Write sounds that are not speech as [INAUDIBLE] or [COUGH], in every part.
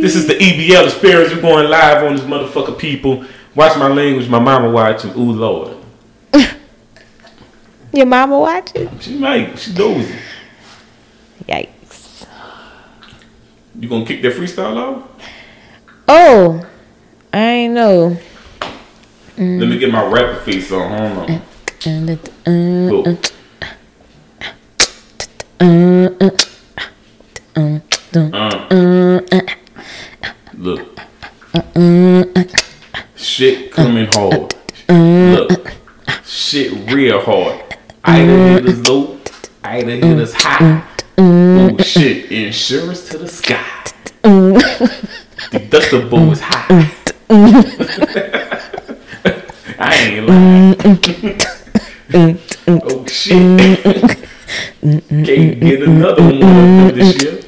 This is the EBL experience. We're going live on this motherfucker, people. Watch my language. My mama watching. Ooh, Lord. [LAUGHS] Your mama watching? She might. She dozy. Yikes. You gonna kick that freestyle off? Oh, I ain't know. Let me get my rapper face on. Hold on. Go. Uh. Shit coming hard. Look. Shit real hard. Either hit us low, either hit us high. Oh shit. Insurance to the sky. Deductible is high. [LAUGHS] I ain't lying. oh shit. Can't get another one this year.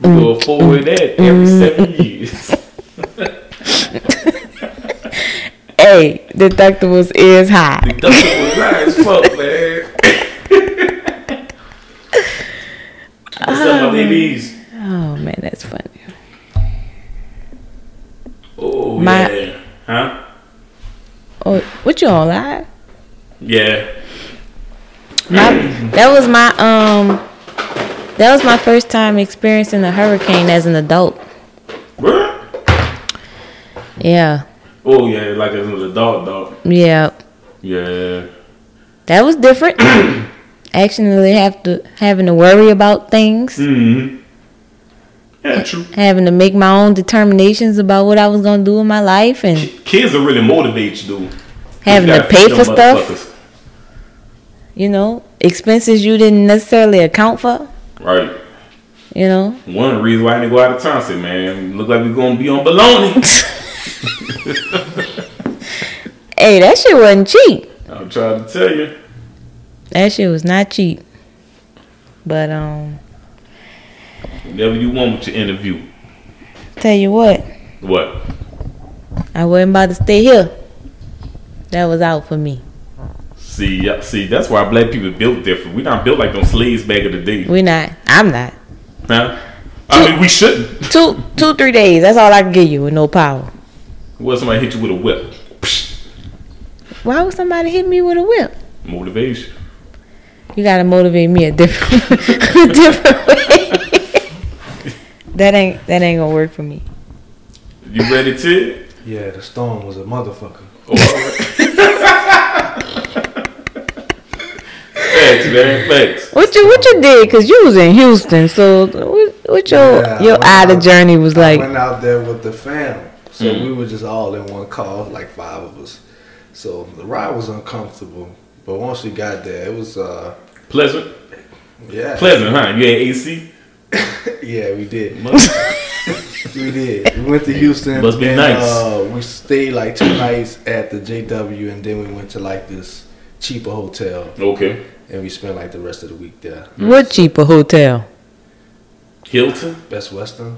We go forward that every seven years. [LAUGHS] Hey, deductibles is high. Deductible is high as fuck, man. [LAUGHS] What's up, my babies? Oh man, that's funny. Oh My- yeah. Huh? Oh, what you on live? Yeah. My, that was my um, that was my first time experiencing a hurricane as an adult. Yeah, Oh yeah, like as an adult dog. yeah, Yeah. that was different. [CLEARS THROAT] Actually, have to having to worry about things, Mm-hmm. Yeah, true. having to make my own determinations about what I was gonna do in my life, and Kids will really motivate you, dude. having to pay for stuff. You know, expenses you didn't necessarily account for. Right. You know, One reasons why I didn't go out of town, said, man, look like we're gonna be on baloney. [LAUGHS] [LAUGHS] hey, that shit wasn't cheap. I'm trying to tell you. That shit was not cheap. But um, Whatever you want with your interview. tell you what, What? I wasn't about to stay here. That was out for me. See, see, that's why black people built different. We not built like those slaves back in the day. We not. I'm not. Huh? I mean, we shouldn't. Two, two, three days. That's all I can give you with no power. What if somebody hit you with a whip? Why would somebody hit me with a whip? motivation. You gotta motivate me a different, [LAUGHS] a different way. that ain't that ain't gonna work for me. You ready, to? Yeah, the storm was a motherfucker. Oh, all right. Facts, man, facts. What you what you did? Cause you was in Houston, so what, what your Yeah, your went out of journey was I like? went out there with the fam, so Mm. we were just all in one car, like five of us. So the ride was uncomfortable, but once we got there, it was uh Pleasant, yeah pleasant, huh? You had AC. [LAUGHS] yeah we did [LAUGHS] [LAUGHS] we did we went to Houston Must be and, nice. Uh, we stayed like two nights at the JW and then we went to like this cheaper hotel Okay. and we spent like the rest of the week there. What cheaper hotel? Hilton. Best Western.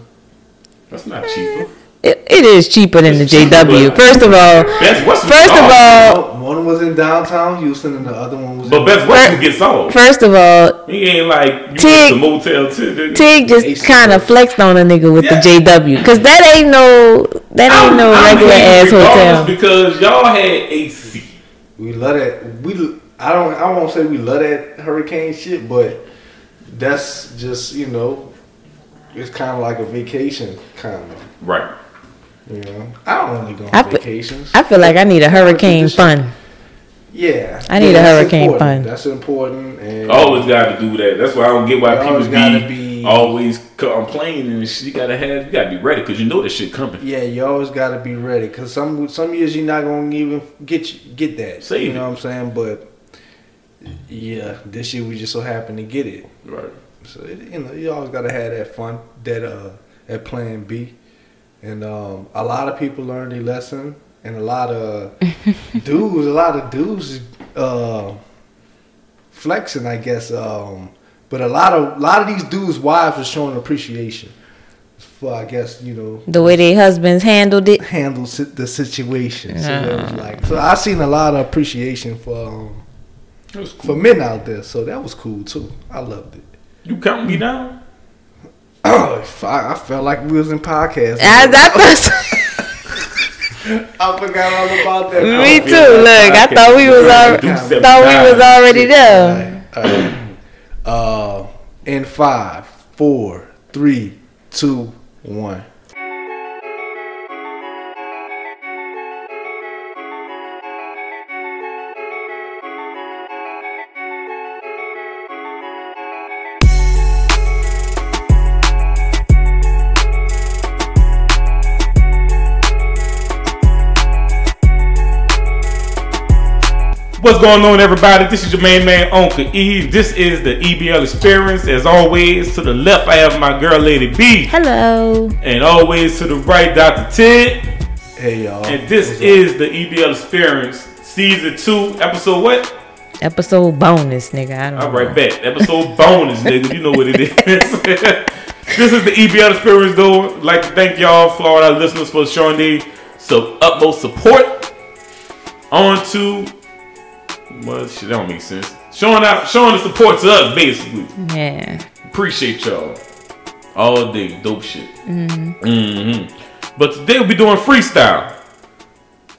That's not cheaper. It, it is cheaper than the It's cheaper, JW. but- First of all, Best Western. First of all- one was in downtown Houston and the other one was in but in Best Western gets sold. first of all, He ain't like you Tig- went to motel too. Tig just kind of flexed on a nigga with Yeah. the JW, cause that ain't no that ain't I'm- no I'm regular ass hotel. because y'all had AC. We love that. We I don't I won't say we love that hurricane shit, but that's just you know, it's kind of like a vacation kind of. Right. You know, I don't really go on I vacations. I feel like I need a hurricane Just- fun. yeah, I need yeah, a hurricane important. fund. That's important. And Always got to do that. That's why I don't get why You people always be, gotta be- always complaining and shit. You gotta have, you gotta be ready because you know this shit coming. yeah, you always got to be ready because some some years you're not gonna even get you, get that. Save you it. know what I'm saying? But yeah, this year we just so happened to get it. Right. So it, you know, you always gotta have that fun, that uh, that plan B, and um, a lot of people learned their lesson, and a lot of [LAUGHS] dudes, a lot of dudes, uh, flexing, I guess. Um, but a lot of a lot of these dudes' wives are showing appreciation for, I guess, you know, The way their husbands handled it. handle si- the situation. So it was Ah. like, so I seen a lot of appreciation for um, That was for men out there. So that was cool too. I loved it. You count me down? [COUGHS] Oh, I, I felt like we was in podcast. I, [LAUGHS] I forgot all about that. me too. Look, I thought we was already, thought we was already there. Alright, alright. Uh, in five, four, three, two, one. What's going on, everybody? This is your main man, Uncle E. This is the EBL experience. As always, to the left, I have my girl, Lady B. Hello. And always to the right, Dr. Ted. Hey y'all. And this What's up? is the EBL experience, season two, episode what? Episode bonus, nigga. I don't All know. right, back. Episode [LAUGHS] bonus, nigga. You know what it is. [LAUGHS] this is the EBL experience, though. I'd like to thank y'all, Florida listeners, for showing the so utmost support. On to well, shit, that don't make sense. Showing out, showing the support to us, basically. Yeah. Appreciate y'all all day. Dope shit. Mm-hmm. But today we'll be doing freestyle.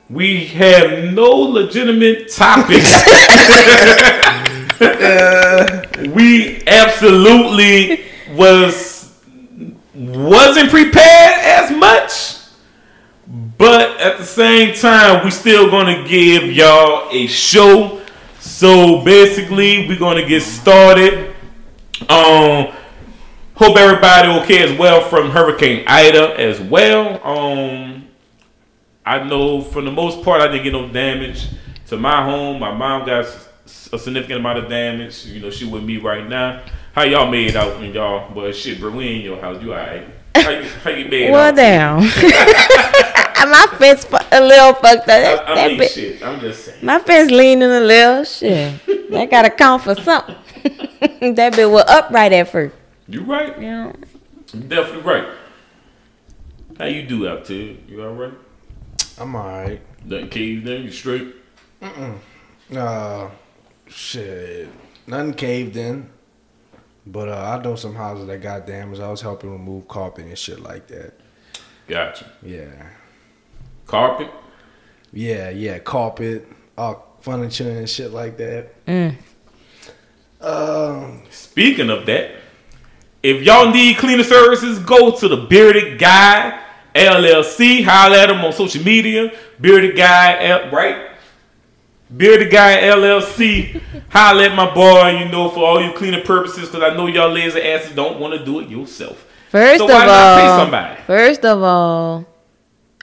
We have no legitimate topics. [LAUGHS] [LAUGHS] we absolutely was wasn't prepared as much. But at the same time, we still gonna give y'all a show. So basically, we're gonna get started. Um, hope everybody okay as well from Hurricane Ida as well. Um, I know for the most part, I didn't get no damage to my home. My mom got a significant amount of damage. You know, she with me right now. How y'all made out in y'all? Well, shit, bro, we in your house. You alright? How you, how you made Well, out? down. [LAUGHS] my fence a little fucked up. That, I, I that mean, bit- shit. I'm just saying. My fence leaning a little. Shit. that gotta count for something. [LAUGHS] that bit was upright at first. You right. You know? You definitely right. How you do out there? You all right? I'm alright. Nothing caved in. You straight? Uh, shit. Nothing caved in. But uh, I know some houses that got damaged. I was helping remove carpet and shit like that. Gotcha. Yeah. Carpet. Yeah, yeah. Carpet, uh, furniture and shit like that. Mm. Um, Speaking of that, if y'all need cleaner services, go to the Bearded Guy LLC. Holler at them on social media. Bearded Guy, L- right? Bearded Guy LLC. Holler at my boy, you know, for all your cleaning purposes, because I know y'all lazy asses don't want to do it yourself. First So of why not pay all, somebody? first of all,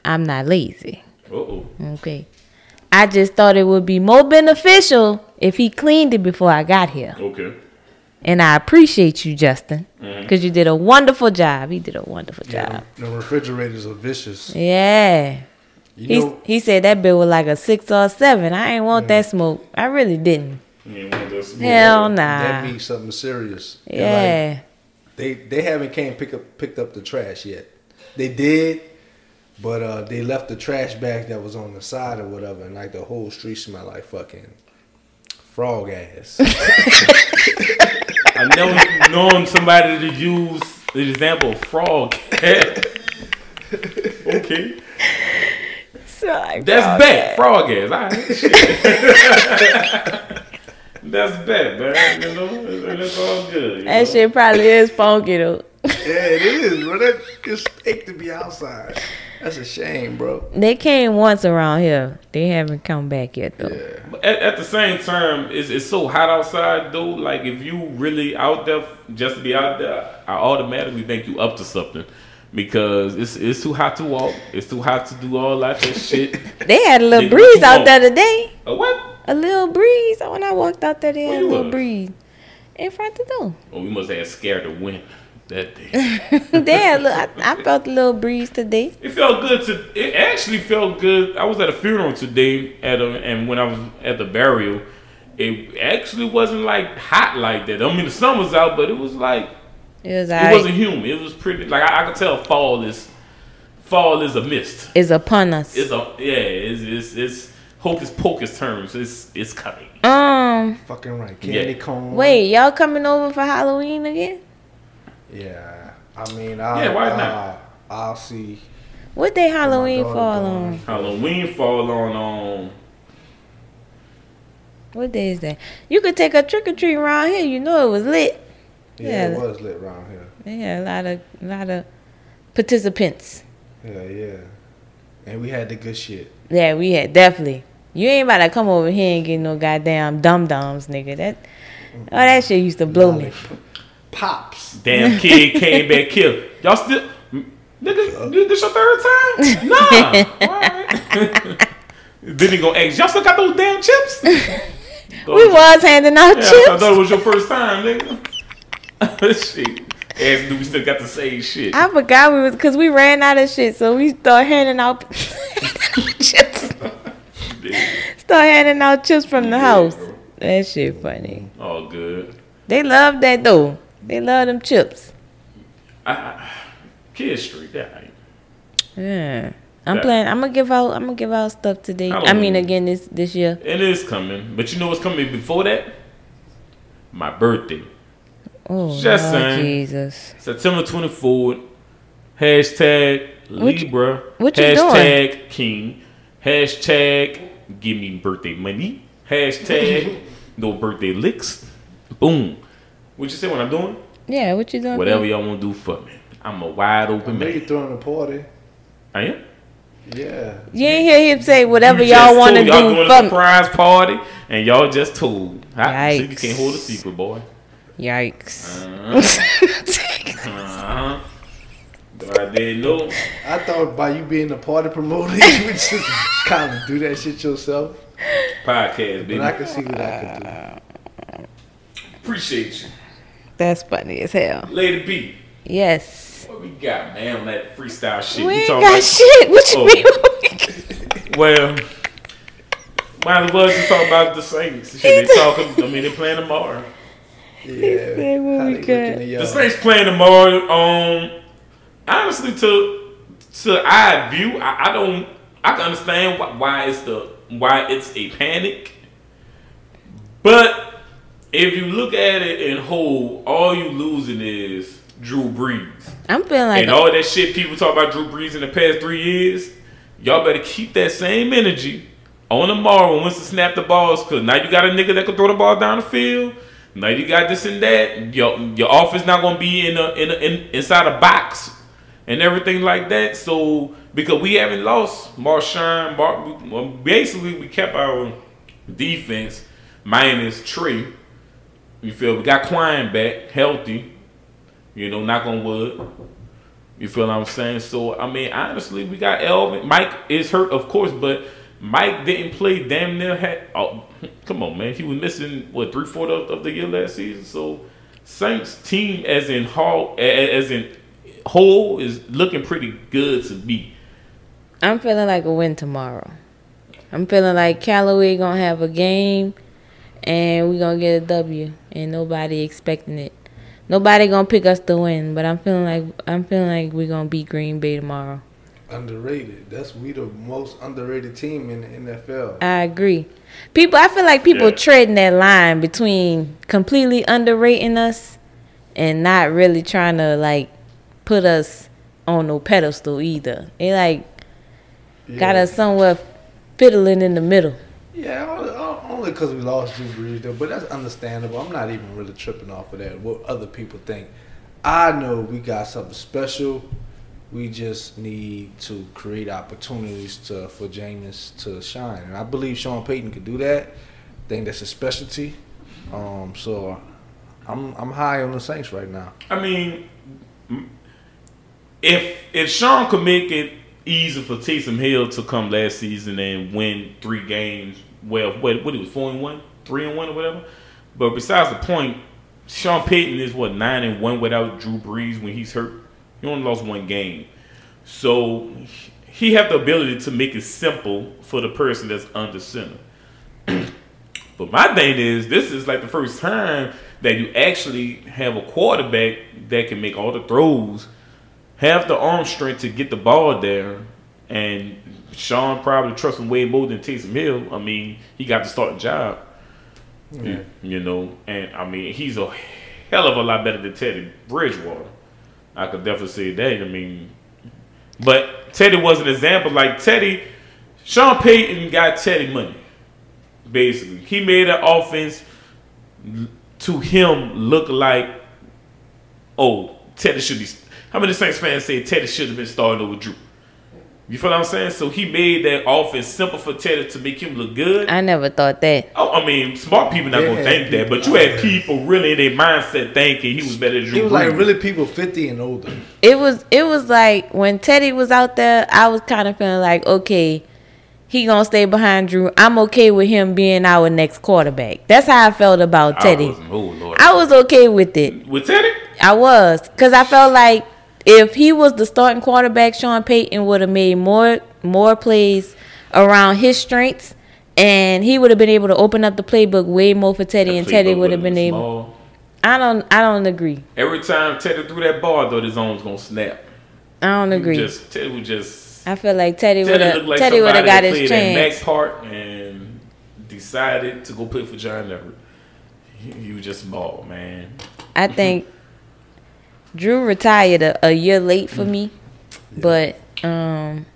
I'm not lazy. Uh oh. Okay. I just thought it would be more beneficial if he cleaned it before I got here. Okay. And I appreciate you, Justin, Mm-hmm. because you did a wonderful job. He did a wonderful yeah, job. the, the refrigerators are vicious. Yeah. You He, know, he said that bill was like a six or a seven. I ain't want that smoke. I really didn't. You ain't want this- Hell nah. that means something serious. And, like, Yeah. they they haven't came pick up picked up the trash yet. They did, but uh, they left the trash bag that was on the side or whatever, and like the whole street smelled like fucking frog ass. I never known somebody to use the example of frog. okay. So like, That's bad. Frog ass. All right. [LAUGHS] Shit. That's bad, man. You know, that's all good. you know? That shit probably is funky though. yeah, it is, bro. That it's fake to be outside. That's a shame, bro. They came once around here. They haven't come back yet though. Yeah. But at, at the same time, it's, it's so hot outside, though. Like, if you really out there just to be out there, I automatically think you up to something. Because it's it's too hot to walk. It's too hot to do all that shit. [LAUGHS] They had a little Nigga, breeze out want? there today. A what? A little breeze. When I walked out there, a little was? breeze in front of the door. Oh, we must have scared the wind that day. [LAUGHS] a little, I, I felt a little breeze today. It felt good to. It actually felt good. I was at a funeral today at a, and when I was at the burial, it actually wasn't like hot like that. I mean, the sun was out, but it was like It was it alright. wasn't humid. It was pretty. Like I, I could tell fall is fall is a mist. It's upon us. It's a yeah. It's it's, it's hocus pocus terms. It's it's coming. um, Fucking right. Candy Yeah. cone. wait, y'all coming over for Halloween again? Yeah. I mean, I, Yeah, why I, not? I'll see. What day Halloween fall on? Halloween fall on um What day is that? You could take a trick or treat around here. You know it was lit. Yeah, Yeah. it was lit around here. They had a lot of a lot of participants. Yeah, yeah. And we had the good shit. Yeah, we had definitely. You ain't about to come over here and get no goddamn dum dums, nigga. That oh that shit used to blow me. Pops. damn kid came back killed. Y'all still nigga this your third time? Nah. [LAUGHS] Alright. then he gonna ask, y'all still got those damn chips? We was handing out Yeah, I thought it was your first time, nigga. [LAUGHS] shit. Ask do we still got the same shit. I forgot we was because we ran out of shit, so we started handing out [LAUGHS] chips. Start handing out chips from the house. That shit funny. All good. They love that though. They love them chips. I, I, Kid Street, that ain't. Yeah. I'm Yeah. playing. I'm gonna give out. I'm gonna give out stuff today. I Halloween. mean, again this this year. It is coming. But you know what's coming before that? My birthday. Oh Just Lord saying. Jesus. September 24th. Hashtag What you- Libra. what you hashtag King. Hashtag give me birthday money. Hashtag [LAUGHS] no birthday licks. Boom. What you say what I'm doing? Yeah. What you doing? Whatever y'all want to do for me. I'm a wide I open know you man. throwing a party. I am. Yeah. You ain't hear him say whatever You y'all want to told y'all do doing for a me. surprise party, and y'all just told. I, see, you can't hold a secret, boy. Yikes. Uh-huh. [LAUGHS] uh-huh. But I didn't know. I thought by you being a party promoter, [LAUGHS] you would just kind of do that shit yourself. Podcast, But I can see what I could Appreciate you. That's funny as hell. Lady B, Yes. what we got, man, on that freestyle shit? We ain't talking got about- [LAUGHS] shit. What you Oh. mean? Well, might as well just talk about the Saints. Shit, they talking. I mean, they playing tomorrow. do. Yeah. said what we they got. looking at The y'all? Saints playing tomorrow. Um, honestly, to to I view, I, I don't. I can understand why, why it's the why it's a panic, but if you look at it in whole, all you losing is Drew Brees. I'm feeling like and all that shit people talk about Drew Brees in the past three years, y'all better keep that same energy on tomorrow once to snap the balls. Cause now you got a nigga that can throw the ball down the field. Now you got this and that. Your your offense not gonna be in a, in, a, in inside a box and everything like that. So because we haven't lost Marshon, Mar- basically we kept our defense minus Trey. You feel we got Kwon back healthy. You know, knock on wood. You feel what I'm saying? So I mean, honestly, we got Alvin. Mike is hurt, of course, but Mike didn't play damn near. Oh, [LAUGHS] come on, man. He was missing what three fourths of, of the year last season. So Saints team, as in Hall, as in whole, is looking pretty good to me. I'm feeling like a win tomorrow. I'm feeling like Callaway gonna have a game, and we gonna get a W, and nobody expecting it. Nobody gonna pick us to win, but I'm feeling like I'm feeling like we gonna beat Green Bay tomorrow. Underrated. That's we the most underrated team in the NFL. I agree. People, I feel like people Yeah. treading that line between completely underrating us and not really trying to like put us on no pedestal either. They like got us somewhere fiddling in the middle. Yeah, only- only because we lost Drew Brees, though. But that's understandable. I'm not even really tripping off of that. What other people think. I know we got something special. We just need to create opportunities to for Jameis to shine, and I believe Sean Payton could do that. I think that's a specialty. Um, so I'm I'm high on the Saints right now. I mean, if if Sean could make it easy for Taysom Hill to come last season and win three games, well, what what he was four and one, three and one, or whatever. But besides the point, Sean Payton is what nine and one without Drew Brees when he's hurt. He only lost one game, so he have the ability to make it simple for the person that's under center. [CLEARS THROAT] But my thing is, this is like the first time that you actually have a quarterback that can make all the throws, have the arm strength to get the ball there, and Sean probably trusts him way more than Taysom Hill. I mean, he got to start the starting job, you, you know, and I mean, he's a hell of a lot better than Teddy Bridgewater. I could definitely say that. I mean, but Teddy was an example. Like Teddy, Sean Payton got Teddy money. Basically, he made an offense to him look like, oh, Teddy should be. How many Saints fans say Teddy should have been starting over Drew? You feel what I'm saying? So he made that offense simple for Teddy to make him look good. I never thought that. Oh, I mean, smart people not They gonna had think that, but you had people really in their mindset thinking he was better than Drew. He was like really people fifty and older. It was it was like when Teddy was out there, I was kind of feeling like, okay, he gonna stay behind Drew. I'm okay with him being our next quarterback. That's how I felt about I Teddy. was- oh Lord. I was okay with it. with Teddy. I was, cause I felt like if he was the starting quarterback, Sean Payton would have made more more plays around his strengths, and he would have been able to open up the playbook way more for Teddy, and Teddy would have was been able. small. I don't, I don't agree. Every time Teddy threw that ball, though, his arm was gonna snap. I don't agree. Just Teddy would just. I feel like Teddy would Teddy have, like Teddy would somebody have got his played that chance. Mac part and decided to go play for John Elway. He, he was just ball man. I think Drew retired a, a year late for me, but um,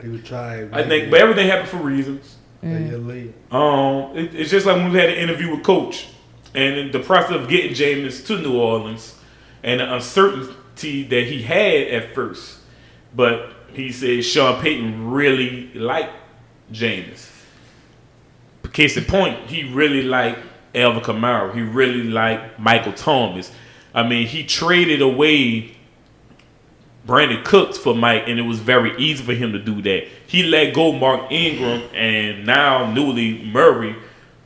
He was trying. I think, but everything happened for reasons. a year late. Um, it, it's just like when we had an interview with Coach, and in the process of getting Jameis to New Orleans, and the uncertainty that he had at first, but he said Sean Payton really liked Jameis. Case in point, he really liked Alvin Kamara. He really liked Michael Thomas. I mean, he traded away Brandin Cooks for Mike, and it was very easy for him to do that. He let go Mark Ingram and now newly Murray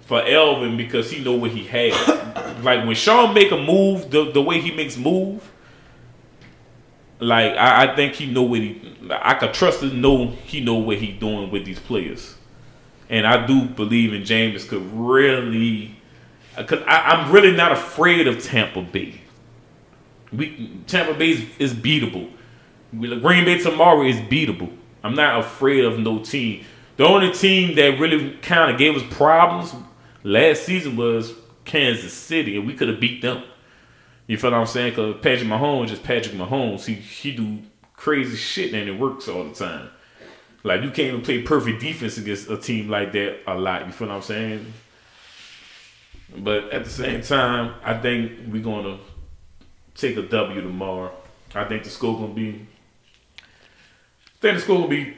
for Alvin because he know what he had. like when Sean make a move, the the way he makes move, like I, I think he know what he. I could trust him. Know he know what he doing with these players, and I do believe in James could really. Cause I, I'm really not afraid of Tampa Bay. We Tampa Bay is, is beatable. Green Bay tomorrow is beatable. I'm not afraid of no team. The only team that really kind of gave us problems last season was Kansas City, and we could have beat them. You feel what I'm saying? Because Patrick Mahomes is just Patrick Mahomes. He he do crazy shit and it works all the time. Like you can't even play perfect defense against a team like that a lot. You feel what I'm saying? But at the same time, I think we're gonna take a W tomorrow. I think the school gonna be. I think the school gonna be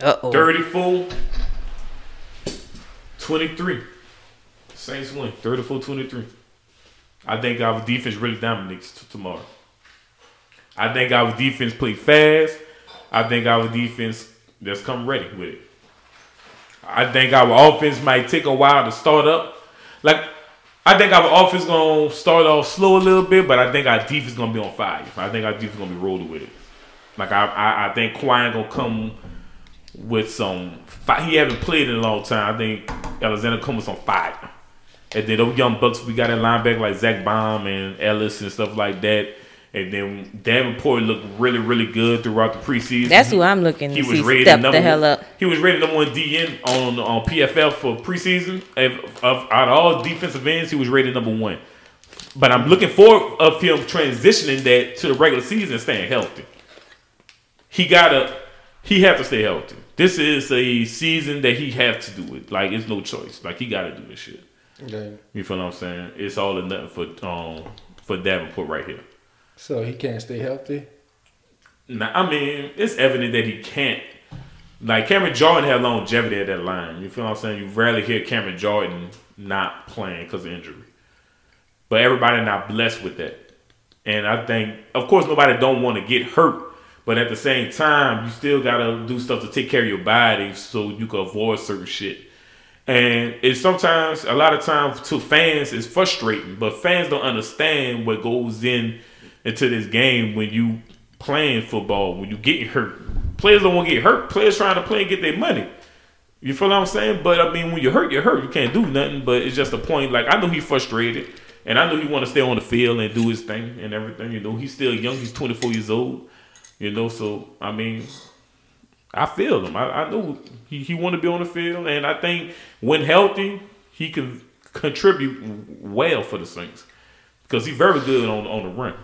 uh oh, 34 23. Saints win 34 23. I think our defense really dominates t- tomorrow. I think our defense play fast. I think our defense just come ready with it. I think our offense might take a while to start up. Like I think our offense gonna start off slow a little bit, but I think our defense gonna be on fire. I think our defense gonna be rolling with it. Like I, I, I think Kwon gonna come with some. He haven't played in a long time. I think Alexander come with some fire. And then those young bucks, we got a linebacker like Zack Baun and Ellis and stuff like that. And then Davenport looked really, really good throughout the preseason. that's who I'm looking to He was see rated step number the hell up. He was rated number one DN on on PFF for preseason. Of, of out of all defensive ends, he was rated number one. But I'm looking forward of him transitioning that to the regular season, and staying healthy. He gotta, he have to stay healthy. This is a season that he have to do it. Like it's no choice. Like he gotta do this shit. Okay. You feel what I'm saying? It's all or nothing for um for Davenport right here. So he can't stay healthy. Now, I mean, it's evident that he can't. Like Cameron Jordan had longevity at that line. You feel what I'm saying? You rarely hear Cameron Jordan not playing because of injury. But everybody not blessed with that. And I think, of course, nobody don't want to get hurt. But at the same time, you still gotta do stuff to take care of your body so you can avoid certain shit. And it's sometimes, a lot of times, to fans, it's frustrating. But fans don't understand what goes in into this game when you playing football, when you getting hurt. Players don't want to get hurt. Players trying to play and get their money. You feel what I'm saying? But I mean, when you're hurt, you're hurt. You can't do nothing. But it's just a point. Like I know he's frustrated, and I know he want to stay on the field and do his thing and everything. You know, he's still young. He's 24 years old. You know, so I mean, I feel him. I, I know he, he want to be on the field, and I think when healthy, he can contribute well for the Saints because he's very good on on the run.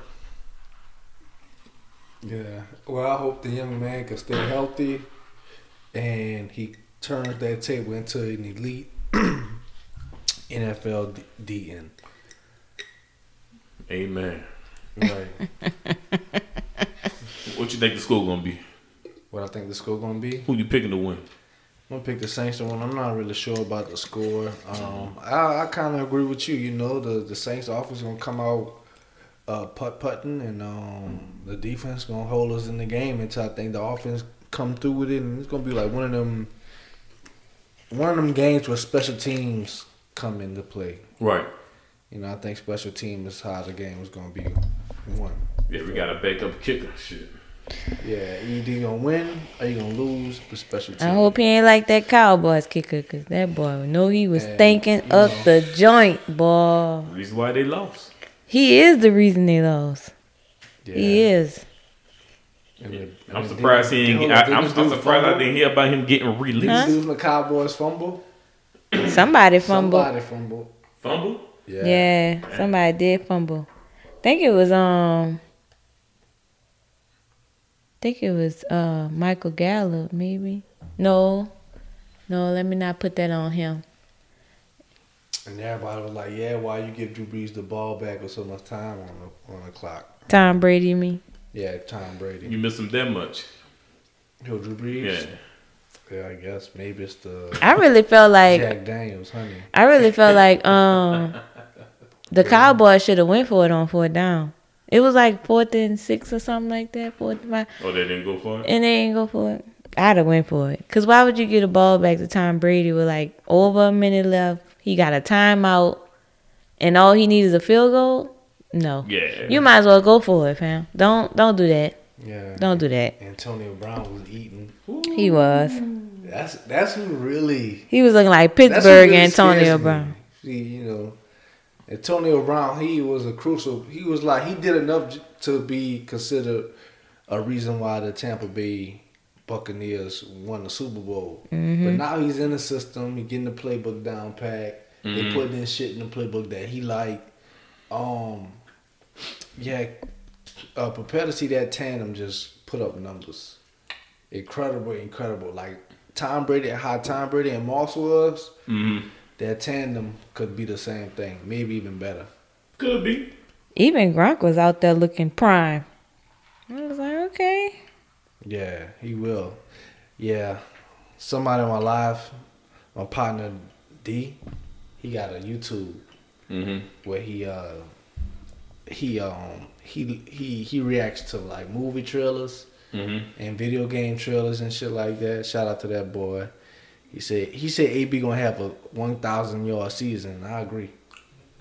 Yeah. Well, I hope the young man can stay healthy, and he turns that table into an elite [CLEARS THROAT] NFL DN. Amen. Right. [LAUGHS] What you think the score gonna be? what I think the score gonna be? Who you picking to win? I'm gonna pick the Saints to win. I'm not really sure about the score. Um, I, I kind of agree with you. You know, the the Saints offense gonna come out uh, putt putting, and um, the defense gonna hold us in the game until I think the offense come through with it, and it's gonna be like one of them one of them games where special teams come into play. Right. You know, I think special team is how the game is gonna be won. Yeah, we got a backup kicker. Shit. Yeah, either you gonna win or you gonna lose the special team. I hope he ain't like that Cowboys kicker, cause that boy know he was Yeah, thinking you up know. the joint, boy. Reason why they lost. He is the reason they lost. yeah. He is. And I'm surprised he didn't- ain't. I, didn't I'm, this I'm dude surprised I didn't hear about him getting released. Huh? Didn't the Cowboys fumble? Somebody fumble. Somebody fumbled. Fumble. Yeah. Yeah, somebody did fumble. think it was um. think it was uh Michael Gallup, maybe. No, no. Let me not put that on him. And everybody was like, "Yeah, why you give Drew Brees the ball back with so much time on the on the clock?" Tom Brady, me. Yeah, Tom Brady. You miss him that much. Who Drew Brees? Yeah. Yeah, I guess maybe it's the I really felt like Jack Daniels, honey. I really felt like um the Cowboys should have went for it on fourth down. It was like fourth and six or something like that, fourth and five, Oh, they didn't go for it. and they ain't go for it. I'd have went for it. Cause why would you get a ball back to Tom Brady with like over a minute left? He got a timeout, and all he needs is a field goal. No, Yeah. you might as well go for it, fam. Don't don't do that. Yeah. Don't do that. Antonio Brown was eating. He was. That's that's who really He was looking like Pittsburgh really Antonio. Brown. See, you know, Antonio Brown, he was a crucial. He was like he did enough to be considered a reason why the Tampa Bay Buccaneers won the Super Bowl. Mm-hmm. But now he's in the system. He getting the playbook down pat. They Mhm. putting in shit in the playbook that he like. Um, yeah, uh, prepare to see that tandem just put up numbers. Incredible, incredible. Like Tom Brady, how Tom Brady and Moss was, hmm that tandem could be the same thing, maybe even better. Could be. Even Gronk was out there looking prime. I was like, okay. Yeah, he will. Yeah, somebody in my life, my partner D, he got a YouTube hmm where he uh he um he he he reacts to like movie trailers hmm and video game trailers and shit like that. Shout out to that boy. He said he said AB gonna have a one thousand yard season. I agree.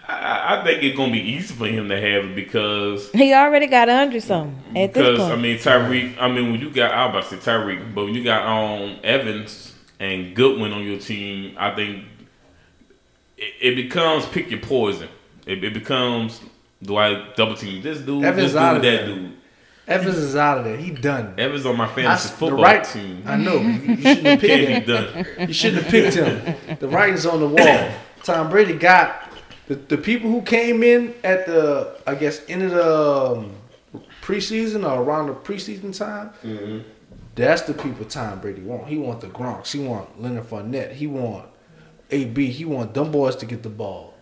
I, I think it's gonna be easy for him to have it because He already got a hundred something at this because point. I mean Tyreek. I mean when you got I was about to say Tyreek, but when you got um Evans and Godwin on your team, I think it, it becomes pick your poison. It, it becomes do I double team this dude, Evans this out dude, of that there. dude. Evans is out of there. He done. Evans on my fantasy s- the football right- team. I know. You, you shouldn't [LAUGHS] have Can't picked be him. done. You shouldn't have picked him. The writing's on the wall. [COUGHS] Tom Brady got the, the people who came in at the I guess end of the um, preseason or around the preseason time. Mm-hmm. That's the people Tom Brady want. He want the Gronks. He want Leonard Fournette. He want AB. He want them boys to get the ball.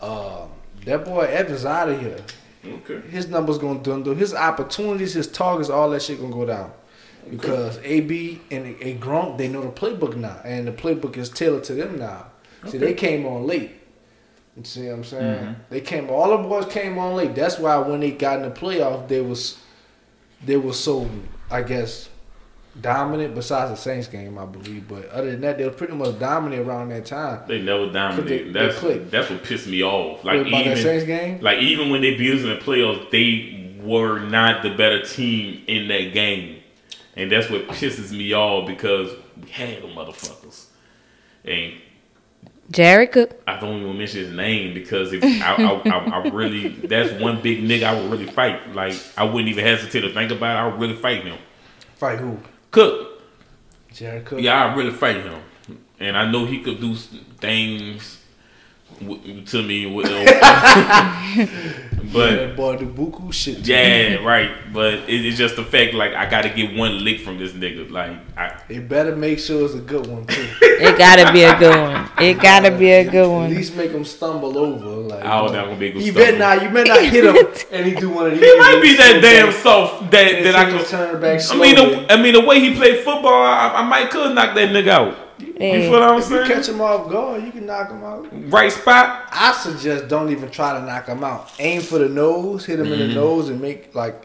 Um, that boy Evans out of here. Okay. His numbers gonna dwindle. His opportunities, his targets, all that shit gonna go down. Because AB and a Gronk, they know the playbook now, and the playbook is tailored to them now. See, they came on late. You see what I'm saying? Mhm. They came. All the boys came on late. That's why when they got in the playoff, they was they was so I guess dominant. Besides the Saints game, I believe, but other than that, they were pretty much dominant around that time. They never dominated. they That's clicked. that's what pissed me off. Like about even Saints game. like even when they beat us in the playoffs, they were not the better team in that game, and that's what pisses me off because we had them motherfuckers. And Jared Cook. I don't even mention his name because if I, I, I, I really that's one big nigga I would really fight. Like I wouldn't even hesitate to think about it. I would really fight him. Fight who? Cook, Jared Cook. yeah, I really fight him, and I know he could do things w- to me. With, [LAUGHS] [LAUGHS] But that boy do buku shit. to yeah, right. But it, it's just the fact like I got to get one lick from this nigga. Like I. It better make sure it's a good one too. It gotta be a good one. It [LAUGHS] gotta be a good one. At least make him stumble over. Like, I was not gonna be a good You stumble. better not. You better not hit him, and he do one of these. he might be that damn back- soft that that I so could. turn back I mean, the, I mean the way he played football, I, I might could knock that nigga out. You Yeah. feel what I'm if you catch him off guard, you can knock him out. Right spot. I suggest don't even try to knock him out. Aim for the nose, hit him in the nose, and make like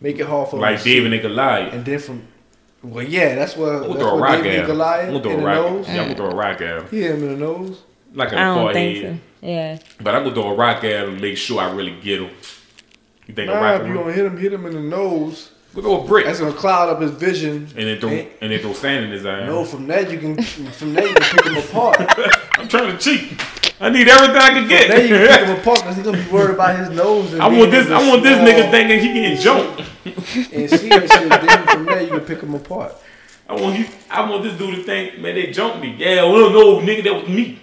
make it hard for him. Mm-hmm. Like to see. David and Goliath. And then from, well, yeah, that's what I'm gonna that's throw a what rock David at him. Goliath I'm throw in a the rock. nose. Yeah, I'm gonna throw a rock at him. He hit him in the nose. Like a I don't forehead. think so. Yeah. But I'm gonna throw a rock at him and make sure I really get him. You think a Nah, rock if you will gonna hit him, hit him in the nose. We'll go a brick. That's gonna cloud up his vision. and then throw Ain't- and then throw sand in his eye. No, from that you can from there you can pick him apart. [LAUGHS] I'm trying to cheat. I need everything I can get. There you can pick him [LAUGHS] apart because he's gonna be worried about his nose. And I being want this. a I want this small nigga thinking he getting jumped. [LAUGHS] And see that shit. Then from there you can pick him apart. I want you. I want this dude to think, man, they jumped me. Yeah, well, no, nigga, that was me.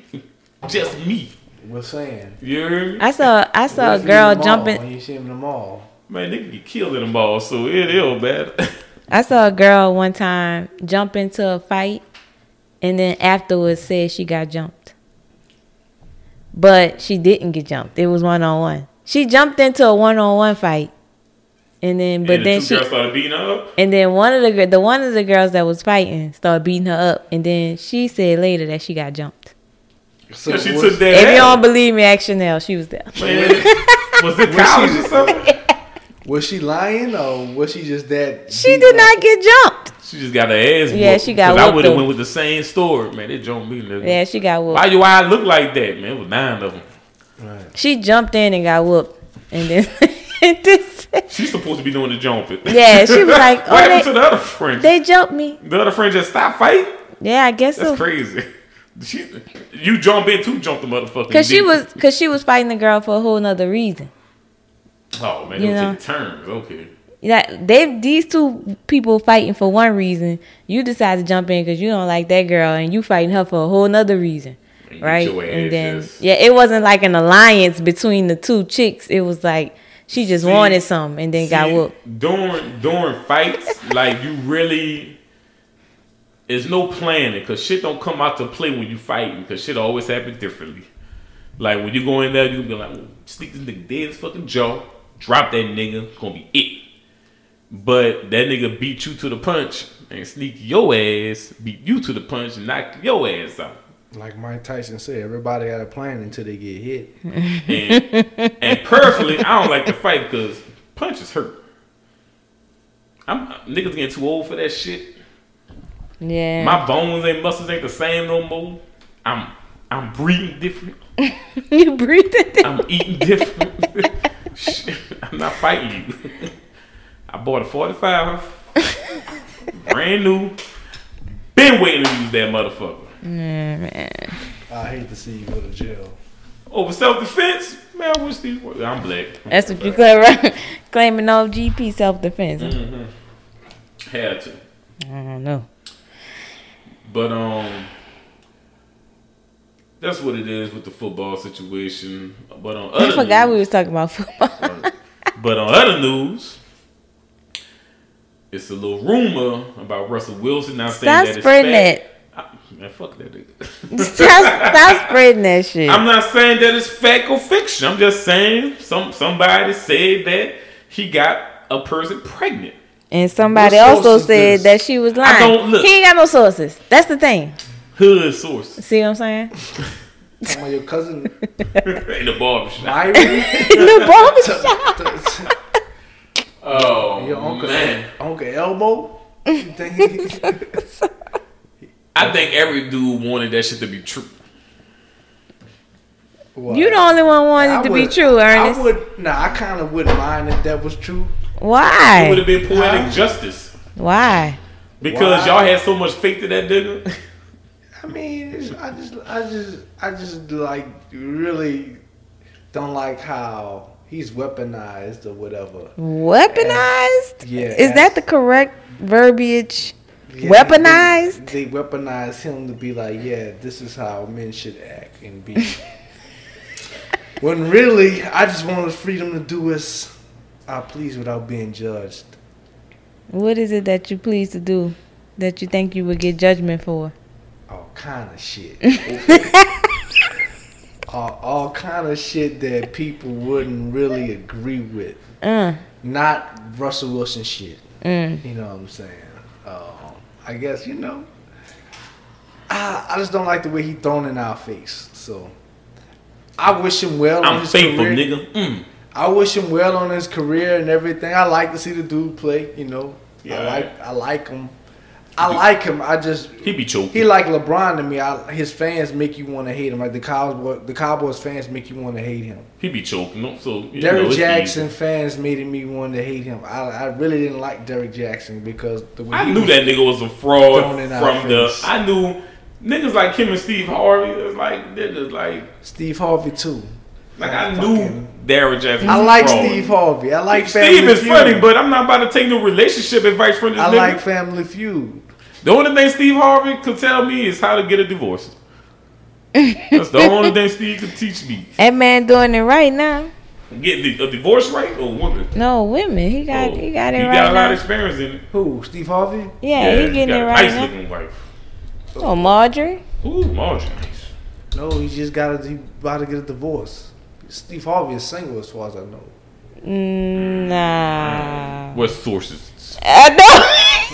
Just me. We're saying. You heard me? I saw I saw a girl in the mall jumping When you see him in the mall. Man, nigga get killed in the ball, so it ill [LAUGHS] bad. I saw a girl one time jump into a fight and then afterwards said she got jumped. But she didn't get jumped. It was one on one. She jumped into a one on one fight. And then but and the then two she girls started beating her up. and then one of the the one of the girls that was fighting started beating her up and then she said later that she got jumped. So Cause she was, took that. If you L. don't believe me, ask Chanel. She was there. Man, was it [LAUGHS] college or something? [LAUGHS] was she lying or was she just that? She did up? not get jumped. She just got her ass. Yeah, whooped. she got 'Cause I would have went with the same story, man. They jumped me, nigga. Yeah, she got whooped. Why you? Why I look like that, man? It was nine of them. Right. She jumped in and got whooped. And then [LAUGHS] and this, She's supposed to be doing the jumping. Yeah, she was [LAUGHS] like, what oh, happened they- to the other friend? they jumped me. the other friend just stopped fighting. Yeah, I guess That's so. crazy. She, you jump in too, jump the motherfucker. Cause she was, cause she was fighting the girl for a whole nother reason. Oh man, you know. take turns. Okay. Yeah, they these two people fighting for one reason. You decide to jump in because you don't like that girl, and you fighting her for a whole nother reason, And right? And then just- yeah, it wasn't like an alliance between the two chicks. It was like she just See- wanted something and then got See, whooped. During during fights, like you really, there's no planning because shit don't come out to play when you fighting because shit always happen differently. Like when you go in there, you be like, "Ooh, sneak this nigga dead his fucking jaw, drop that nigga, it's gonna be it. But that nigga beat you to the punch and sneak your ass, beat you to the punch and knock your ass out. Like Mike Tyson said, everybody got a plan until they get hit. And, and personally, I don't like to fight because punches hurt. I'm niggas getting too old for that shit. Yeah, My bones and muscles ain't the same no more. I'm I'm breathing different. [LAUGHS] you breathing. Different. I'm eating different. [LAUGHS] Shit, [LAUGHS] I'm not fighting you. [LAUGHS] I bought a 45, [LAUGHS] brand new. Been waiting to use that motherfucker. man. I hate to see you go to jail. Over self defense, man. I wish these. were- I'm black. That's what you claim, right? claiming no GP self defense. Mm-hmm. Had to, I don't know. but um, that's what it is with the football situation. But on I other forgot news, we was talking about football. [LAUGHS] But on other news, it's a little rumor about Russell Wilson now saying that it's spreading fat. it. I- man, fuck that nigga. [LAUGHS] Stop, stop spreading that shit. I'm not saying that it's fact or fiction. I'm just saying some somebody said that he got a person pregnant. and somebody also said this? that she was I lying. don't- look. He ain't got no sources. That's the thing. Hood source See what I'm saying? [LAUGHS] Some of your cousin [LAUGHS] in the barbershop. Myron, [LAUGHS] the barbershop. Oh your uncle, man, Uncle Elbow. You think he- I think every dude wanted that shit to be true. What? You the only one wanted I it to be true, Ernest. I would. Nah, I kind of wouldn't mind if that was true. Why? It would have been poetic Huh? justice Why? because Why? y'all had so much faith in that nigga. I mean, it's, I just, I just, I just like really don't like how he's weaponized or whatever. Weaponized? Yeah, Is that the correct verbiage? Yeah, Weaponized? They, they weaponize him to be like, yeah, this is how men should act and be. [LAUGHS] when really, I just want the freedom to do as I please without being judged. What is it that you please to do that you think you would get judgment for? All kind of shit. [LAUGHS] all, all kind of shit that people wouldn't really agree with. Uh, Not Russell Wilson shit. mm. You know what I'm saying? Um, I guess you know. I, I just don't like the way he thrown in our face. So I wish him well I'm his faithful, career. nigga. Mm. I wish him well on his career and everything. I like to see the dude play. You know, Yeah. I like I like him. I like him. I just He be choking. he like LeBron to me. I, his fans make you want to hate him. Like the Cowboys, the Cowboys fans make you want to hate him. He be choking. So Derrick Jackson fans made me want to hate him. I, I really didn't like Derrick Jackson because the way I knew that nigga was a fraud Thrown in our from the. face. I knew niggas like him and Steve Harvey. It was like niggas like Steve Harvey too. like Yeah, I knew Derrick Jackson. I like fraud. Steve Harvey. I like Steve Family Steve is Feud. funny, but I'm not about to take no relationship advice from this I nigga. like Family Feud. The only thing Steve Harvey could tell me is how to get a divorce. That's the only thing Steve could teach me. That man doing it right now. Get a divorce rate or woman. No, women. He got Oh, he got it he right got a lot now. of experience in it. Who? Steve Harvey? yeah, he getting got it a right nice now. looking wife. Oh, Marjorie. Ooh, Marjorie. No, he just got a, he about to get a divorce. Steve Harvey is single as far as I know. Nah. What sources? I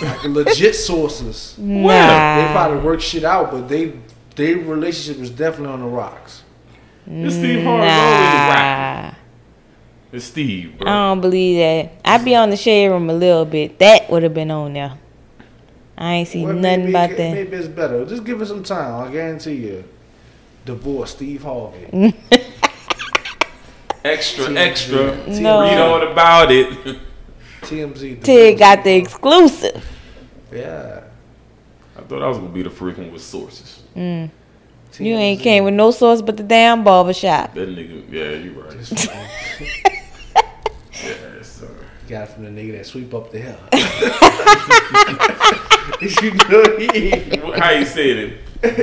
know. Like legit sources. nah. They probably work shit out, but they their relationship is definitely on the rocks. It's Steve Harvey. Nah. It's Steve, I don't believe that. I'd be on the shade room a little bit. That would have been on there. I ain't see Well, nothing maybe, about it- that. Maybe it's better. Just give it some time. I guarantee you. Divorce Steve Harvey. [LAUGHS] Extra, extra. No. Read all about it. [LAUGHS] TMZ. Tig got the exclusive. Yeah. I thought I was gonna be the first one with sources. Mm. You ain't came with no source but the damn barber shop. That nigga, yeah, you right. Just fucking- Yeah, sir. got it from the nigga that sweep up the hill. [LAUGHS] you know he. How you said it?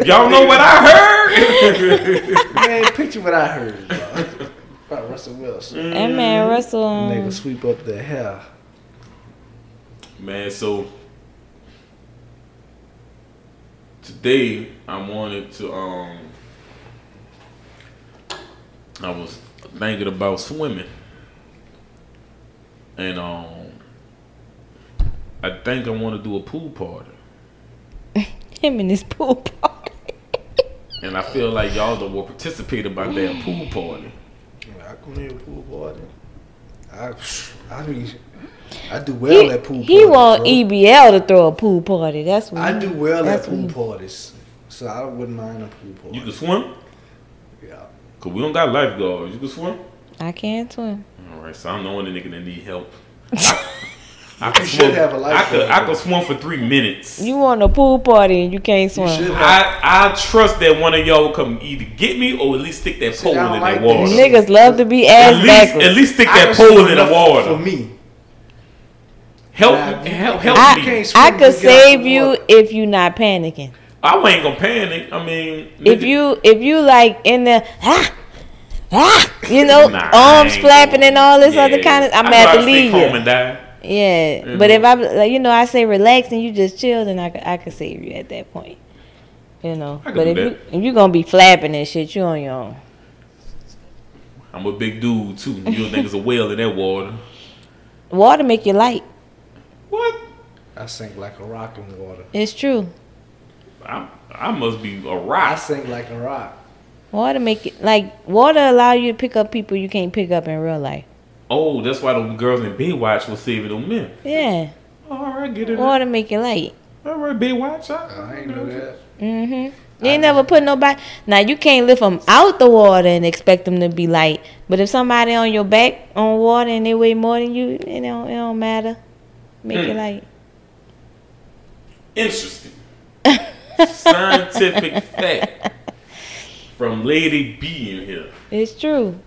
Y'all know what I heard? [LAUGHS] Man, picture what I heard bro. about Russell Wilson. That man Russell. um, Nigga sweep up the hair. Man, so today I wanted to um I was thinking about swimming. And um I think I want to do a pool party. [LAUGHS] him in his pool party. [LAUGHS] And I feel like y'all don't will participate about that pool party. I come here pool party. I, I be, I do well He, at pool he parties. want bro. EBL to throw a pool party. That's what I he- do well at pool parties, so I wouldn't mind a pool party. You can swim? yeah. Cause we don't got lifeguards. You can swim? I can't swim. Alright, so I'm the only nigga that need help. [LAUGHS] I could You should swim. have a I could, lifeguard. I could swim for three minutes. You want a pool party and you can't swim. should. I I trust that one of y'all will come either get me or at least stick that pole in don't that water. Niggas love to be At ass least, backwards. at least stick that pole in the water. for me. Help, Nah, help, help I, me. can't I could save you water. if you're not panicking. I ain't gonna panic. I mean, If nigga, you if you like in the ah, ah, you know, nah, arms flapping and all this yeah. other kind of, I'm I'd gonna have to leave home you. and die. Yeah, You but if I like, you know, I say relax and you just chill, then I could, I could save you at that point. You know, but do if you that. if you gonna be flapping and shit, you on your own. I'm a big dude too. You think it's a whale in that water? Water make you light. What? I sink like a rock in water. It's true. I I must be a rock. I sink like a rock. Water make it like water allow you to pick up people you can't pick up in real life. Oh, that's why the girls in Baywatch was saving them men. Yeah, All right, get it. water make you light. All right, Baywatch. I ain't know that. Mhm. You ain't never put nobody. Now you can't lift them out the water and expect them to be light. But if somebody on your back on water and they weigh more than you, it don't it don't matter. Make you Mm. light. Interesting. [LAUGHS] Scientific fact from Lady B in here. It's true.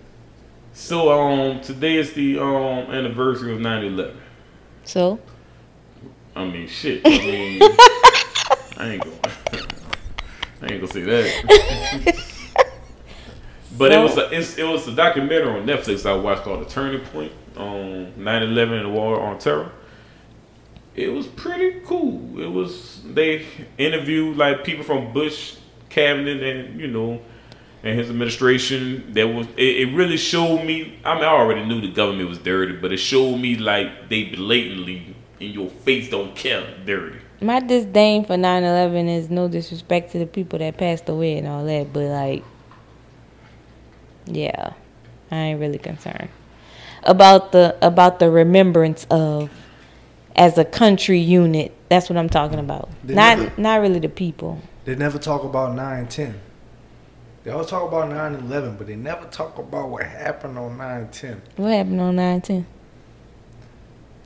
So um today is the um anniversary of 9-11. So I mean shit. I mean [LAUGHS] I ain't gonna [LAUGHS] I ain't gonna say that. But it was a it's, it was a documentary on Netflix I watched called The Turning Point on 9/11 and the War on Terror. It was pretty cool. It was they interviewed like people from Bush cabinet and you know and his administration. That was it, it really showed me. I mean, I already knew the government was dirty, but it showed me like they blatantly in your face don't care dirty. My disdain for 9/11 is no disrespect to the people that passed away and all that, but like, yeah, I ain't really concerned about the about the remembrance of as a country unit. That's what I'm talking about. They not never- not really the people. They never talk about 9-10. They always talk about 9-11, but they never talk about what happened on 9-10. What happened on 9/10?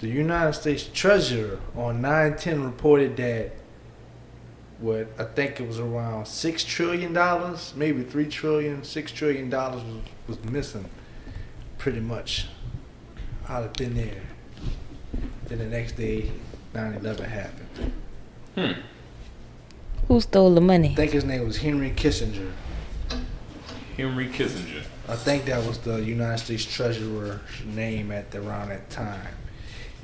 The United States Treasurer on 9-10 reported that what I think it was around six trillion dollars, maybe three trillion, six trillion dollars was, was missing, pretty much out of thin air. Then the next day, 9-11 happened. Hmm. Who stole the money? I think his name was Henry Kissinger. Henry Kissinger. I think that was the United States Treasurer's name at the, around that time.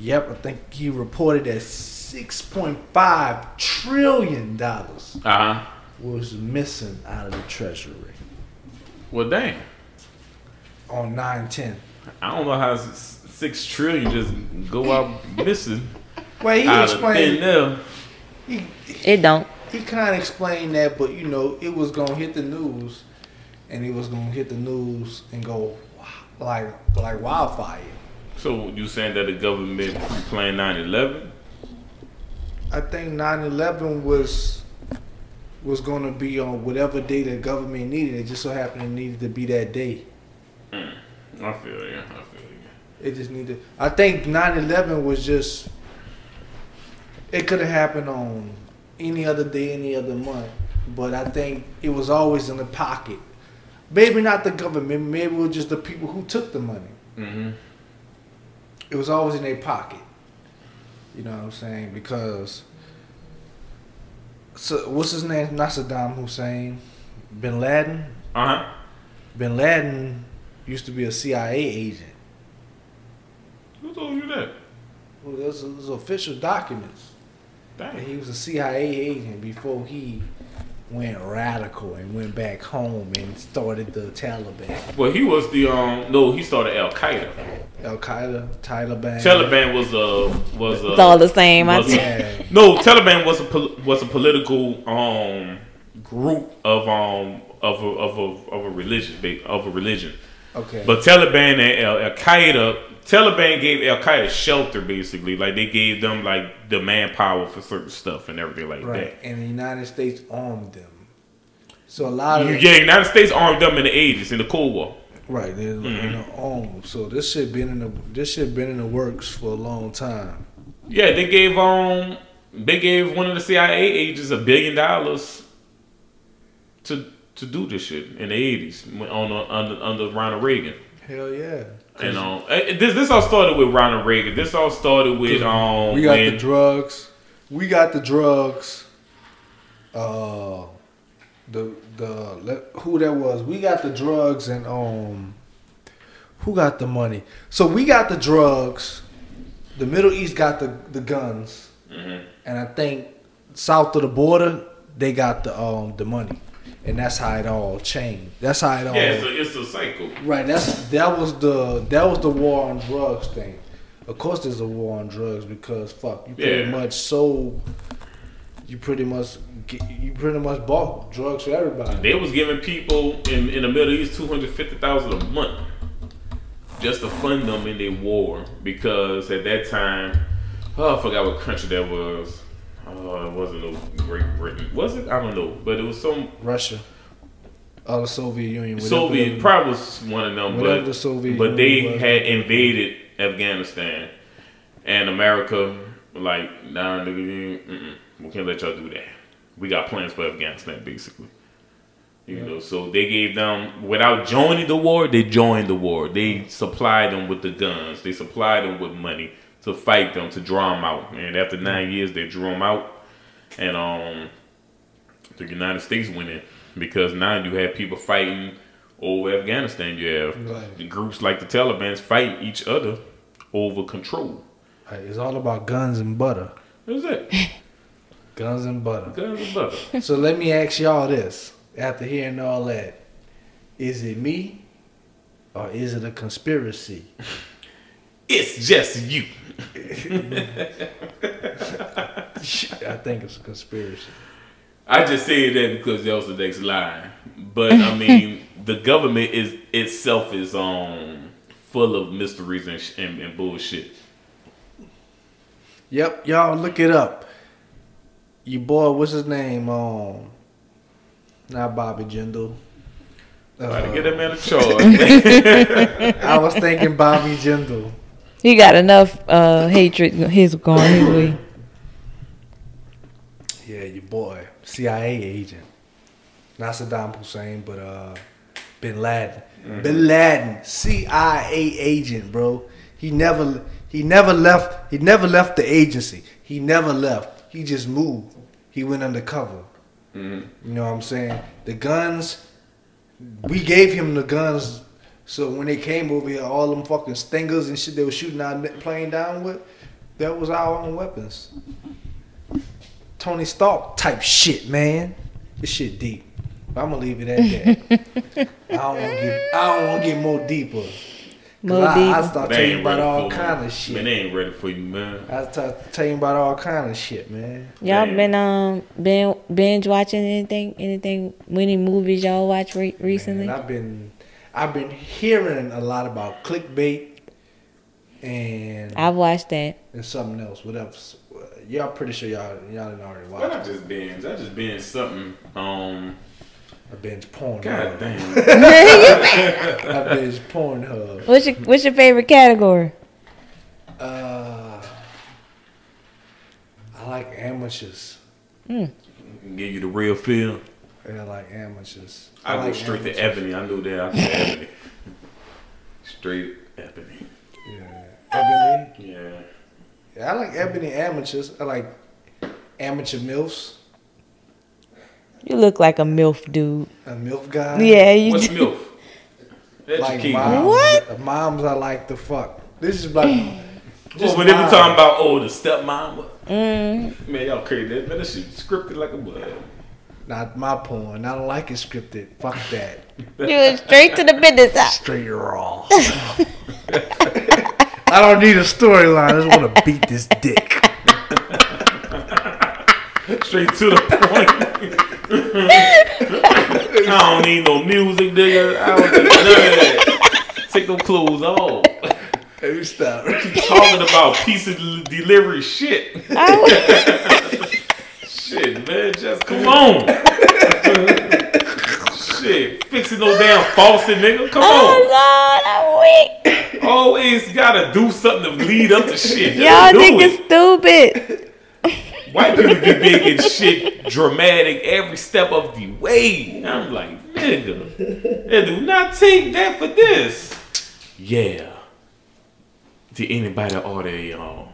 Yep, I think he reported that six point five trillion dollars Uh huh. was missing out of the Treasury Well, dang. on nine ten. I don't know how s- six trillion just go out [LAUGHS] missing Well, he out of thin explained. air. He, It don't. he kind of explained that, but you know, it was gonna hit the news, and it was gonna hit the news and go like like wildfire. So you saying that the government playing 9/11? I think 9/11 was was going to be on whatever day the government needed. It just so happened it needed to be that day. Hmm. I feel you. I feel It just needed. I think 9/11 was just. It could have happened on any other day, any other month, but I think it was always in the pocket. Maybe not the government. Maybe it was just the people who took the money. Mm-hmm. It was always in their pocket. You know what I'm saying? Because. So what's his name? Not Saddam Hussein. Bin Laden. Uh huh. Bin Laden used to be a CIA agent. Who told you that? Well, those those official documents. And he was a CIA agent before he went radical and went back home and started the Taliban. Well, he was the um. No, he started Al Qaeda. Al Qaeda, Taliban. Taliban was a was a. It's all the same. I was see. No, Taliban was a pol- was a political um group of um of a of a of a religion of a religion. Okay. But Taliban and Al Qaeda, Taliban gave Al Qaeda shelter basically, like they gave them like the manpower for certain stuff and everything like that. right. And the United States armed them. So a lot that. of Yeah, United States armed them in the eighties in the Cold War. right, they're Mm-hmm. in the armed. So this shit been in the this shit been in the works for a long time. Yeah, they gave um they gave one of the CIA agents a billion dollars to to do this shit in the eighties on the, under under Ronald Reagan. Hell yeah. And um, eh, this this all started with Ronald Reagan. This all started with um we got when the drugs. We got the drugs. Uh, the the who that was? We got the drugs and um, who got the money? So we got the drugs. The Middle East got the the guns, Mhm. and I think south of the border they got the um the money, and that's how it all changed. That's how it all. yeah, it's a, it's a cycle. Right. That's that was the that was the war on drugs thing. Of course, there's a war on drugs because fuck, you pretty Yeah. much sold. You pretty much you pretty much bought drugs for everybody. They was giving people in, in the Middle East two hundred fifty thousand a month just to fund them in their war because at that time, oh, I forgot what country that was. Oh, it wasn't no Great Britain, was it? I don't know, but it was some Russia, or the Soviet Union. whatever Soviet. they- Probably was one of them, but the Soviet but they was. had invaded Afghanistan, and America like, nah, nigga, mm-mm, we can't let y'all do that. We got plans for Afghanistan, basically. You know, so they gave them without joining the war. They joined the war. They supplied them with the guns. They supplied them with money to fight them to draw them out. And after nine years, they drew them out, and um, the United States went in because now you have people fighting over Afghanistan. You have Right. groups like the Taliban's fight each other over control. It's all about guns and butter. That's it. [LAUGHS] Guns and butter. Guns and butter. so let me ask y'all this: After hearing all that, is it me, or is it a conspiracy? [LAUGHS] It's just you. I think it's a conspiracy. I just said that because that was the next line. But I [LAUGHS] mean, the government is itself is um full of mysteries and, sh- and, and bullshit. Yep, y'all look it up. Your boy, what's his name? Um, not Bobby Jindal. Gotta Uh, get that man a charge. [LAUGHS] I was thinking Bobby Jindal. He got enough uh, hatred his going his way. Yeah, your boy, CIA agent. Not Saddam Hussein, but uh, Bin Laden. Bin Laden, CIA agent, bro. He never, he never left. He never left the agency. He never left. He just moved. He went undercover. Mhm. You know what I'm saying? The guns, we gave him the guns. So when they came over here, all them fucking stingers and shit they were shooting our ne- plane down with, that was our own weapons. Tony Stark type shit, man. This shit deep. I'm gonna leave it at that. [LAUGHS] I don't want to get. I don't want to get more deeper. More I, I deeper. start They telling you about all kind me. of shit. Man, they ain't ready for you, man. I start telling you about all kind of shit, man. Y'all Damn. been um been binge watching anything anything any movies y'all watch re- recently? Man, I've been, I've been hearing a lot about clickbait and I've watched that. and something else. What else? Y'all pretty sure y'all y'all didn't already Why not watch. just binge? I just binge something. Um, I binge porn. god damn. [LAUGHS] [LAUGHS] I binge Pornhub. What's your What's your favorite category? Uh, I like amateurs. Give you the real feel. Yeah, I like amateurs. I, like go straight amateurs. to Ebony. I know that. I go Ebony. Straight Ebony. Yeah, ebony. Yeah. Yeah, I like ebony amateurs. I like amateur milfs. You look like a milf dude. A milf guy. Yeah, you. What's do. milk? That's like key. moms. What? Moms I like the fuck. This is like Just just when they be moms. talking about oh the stepmom, Mm, man y'all crazy. That man, that shit scripted like a blood. Not my porn. I don't like it scripted. Fuck that. [LAUGHS] you went straight to the business. ah. Straight raw. [LAUGHS] I don't need a storyline. I just want to beat this dick. [LAUGHS] Straight to the point. I don't need no music, nigga. I don't need none of that. Take them clothes off. Let me stop. Talking about piece of delivery shit. I Shit, man, just come on. shit, fixing no damn faucet, nigga. Come on. oh on. Lord, I'm weak. Always gotta do something to lead up to shit. Just Y'all do think it's stupid. White people be making shit dramatic every step of the way. I'm like, nigga, they do not take that for this. Yeah. Did anybody order a, um,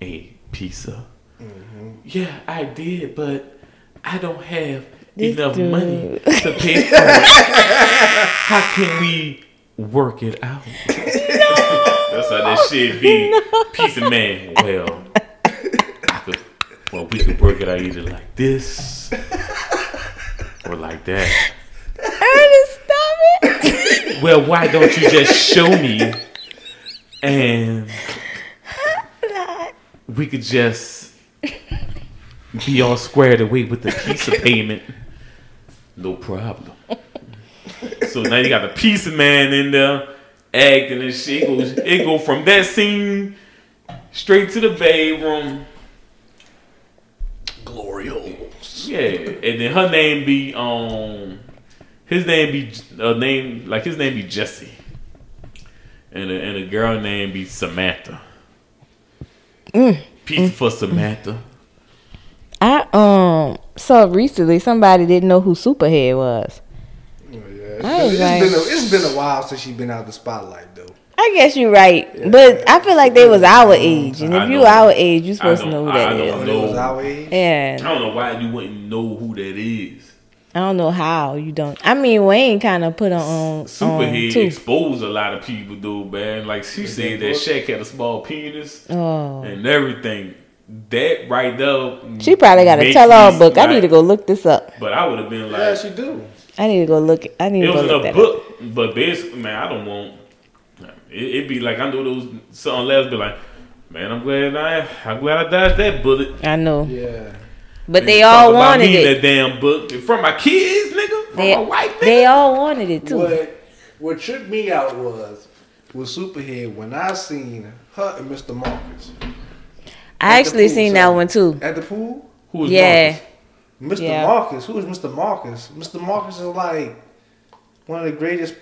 a pizza? Mm-hmm. Yeah, I did, but I don't have This enough dude. money to [LAUGHS] pay for it. How can we work it out? That's how that shit be. piece of man, well, I could, well, we could work it out either like this or like that. Ernest, stop it. Well, why don't you just show me and [LAUGHS] we could just [LAUGHS] be all squared away with the pizza payment? No problem. So now you got the pizza man in there acting and shit. It goes, it go from that scene straight to the bedroom. Glory holes. Yeah, and then her name be um, his name be a name like his name be Jesse, and a, and a girl name be Samantha. Pizza for Samantha. I um saw recently somebody didn't know who Superhead was. Oh, yeah. I was it's, like- been a, it's been a while since she's been out the spotlight, though. I guess you're right, but I feel like they was our age, and I if you know. our age, you supposed I to know who that I is. don't know. it was our age? I don't know why you wouldn't know who that is. I I don't know how you don't. I mean, Wayne kind of put her on on Superhead too. exposed a lot of people, dude, man. Like she said that Shaq had a small penis Oh, and everything. That right there. she probably got a tell-all me, book. I need to go look this up. But I would have been like, Yeah, she do. I need to go look. I need it to go was look in a that up. book. But basically, man, I don't want. It, it'd be like I know those something left. Be like, man, I'm glad I, I'm glad I dodged that bullet. I know, Yeah. But they Talk all about wanted me in it. That damn book from my kids, nigga. From They, my wife, nigga. they all wanted it too. What what tripped me out was with Superhead when I seen her and Mr. Marcus I actually pool, seen son. that one too. at the pool. Who was Yeah, Marcus? Mr. Yeah. Marcus, who is Mr. Marcus? Mr. Marcus is like one of the greatest.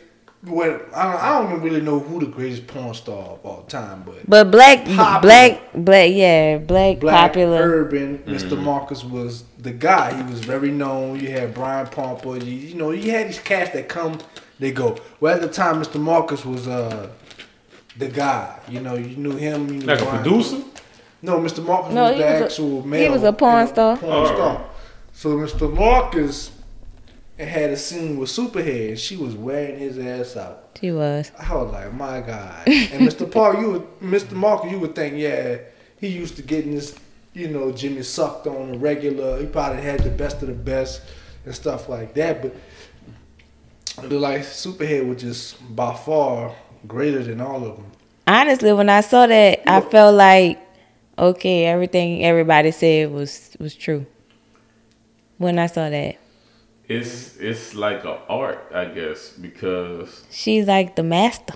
Well, I don't, I don't really know who the greatest porn star of all time, but but black, Popular. black, black, yeah, black, Black popular. Urban, Mr. Marcus was the guy. He was very known. You had Brian Pumper. You, you know, you had these cats that come, they go. Well, at the time, Mr. Marcus was uh the guy. You know, you knew him. You knew Like a producer? No, Mr. Marcus No, was he the was a- actual he was a porn you know, star. Porn Oh, star. So Mr. Marcus had a scene with Superhead. and She was wearing his ass out. She was. I was like, my God. And Mr. [LAUGHS] Paul, you would, Mr. Marcus, you would think, yeah, he used to getting this, you know, Jimmy sucked on a regular. He probably had the best of the best and stuff like that. But like Superhead was just by far greater than all of them. Honestly, when I saw that, I felt like okay, everything everybody said was was true. When I saw that, It's it's like a art, I guess, because she's like the master.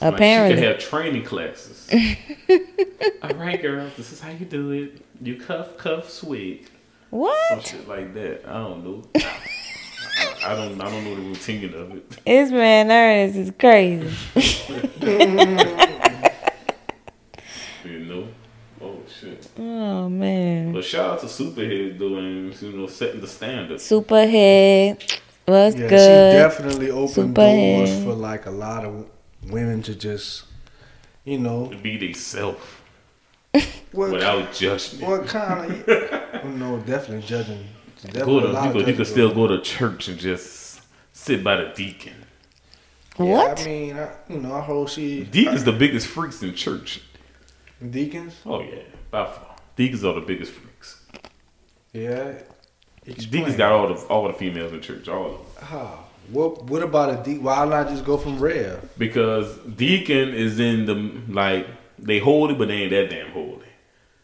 like, Apparently, she could have training classes. [LAUGHS] All right, girls, this is how you do it. You cuff, cuff, swig, some what? shit like that. I don't know. I, I don't. I don't know the routine of it. This man Ernest is crazy. [LAUGHS] You know. Oh shit. Oh man, But shout out to Superhead doing, you know, setting the standards. Superhead was Yeah, good. she definitely opened Superhead. doors for like a lot of women to just, you know, To be themselves [LAUGHS] what, without judgment. what kind of, no, definitely judging. Definitely Go to, you, of could, you could still go to church and just sit by the deacon. on. what? Yeah, I mean, I, you know, I hope she Deacons the biggest freaks in church. deacons. Oh yeah, by far. Deacons are the biggest freaks. Yeah. Explain. Deacons got all the all the females in church, all of them. How? What? What about a deacon? Why not just go from Rev? Because deacon is in the like they holy, but they ain't that damn holy.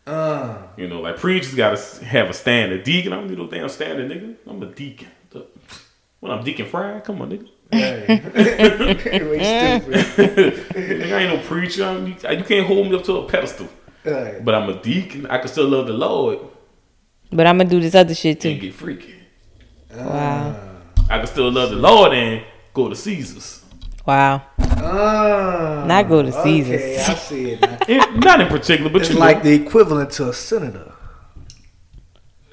Uh, You know, like preachers gotta have a standard. Deacon, I don't need no damn standard, nigga. I'm a deacon. When I'm deacon fried, come on, nigga. hey. [LAUGHS] Way stupid. [LAUGHS] nigga, I ain't no preacher. You, you can't hold me up to a pedestal. Hey. But I'm a deacon. I can still love the Lord But I'm gonna do this other shit too. and too. get freaky. Wow. I can still love the Lord and go to Caesars. Wow. Ah, Not go to Okay, Caesar's. I see it now. [LAUGHS] Not in particular, but It's you like know. the equivalent to a senator.